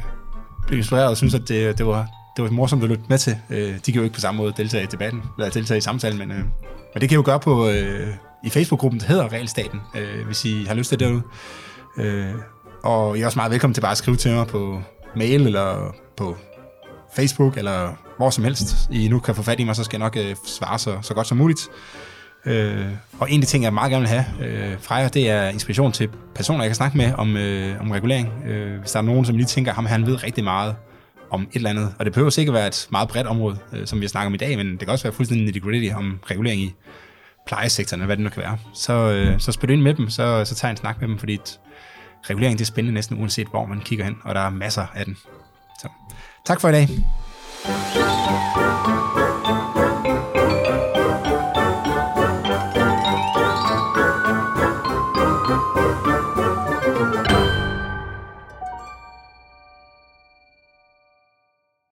blev inspireret og synes, at det, det, var, det var morsomt at lytte med til. Øh, de kan jo ikke på samme måde deltage i debatten, eller deltage i samtalen, men, øh, men det kan jo gøre på... Øh, i Facebook-gruppen, der hedder Realstaten, øh, hvis I har lyst til det derude. Øh, og I er også meget velkommen til bare at skrive til mig på mail eller på Facebook eller hvor som helst. I nu kan få fat i mig, så skal jeg nok øh, svare så, så godt som muligt. Øh, og en af de ting, jeg meget gerne vil have øh, fra jer, det er inspiration til personer, jeg kan snakke med om, øh, om regulering. Øh, hvis der er nogen, som lige tænker, at han ved rigtig meget om et eller andet. Og det behøver sikkert være et meget bredt område, øh, som vi har snakket om i dag, men det kan også være fuldstændig nitty-gritty om regulering i plejesektoren, eller hvad det nu kan være, så, øh, så spil ind med dem, så, så tager en snak med dem, fordi regulering det er spændende næsten uanset hvor man kigger hen, og der er masser af den. Så tak for i dag.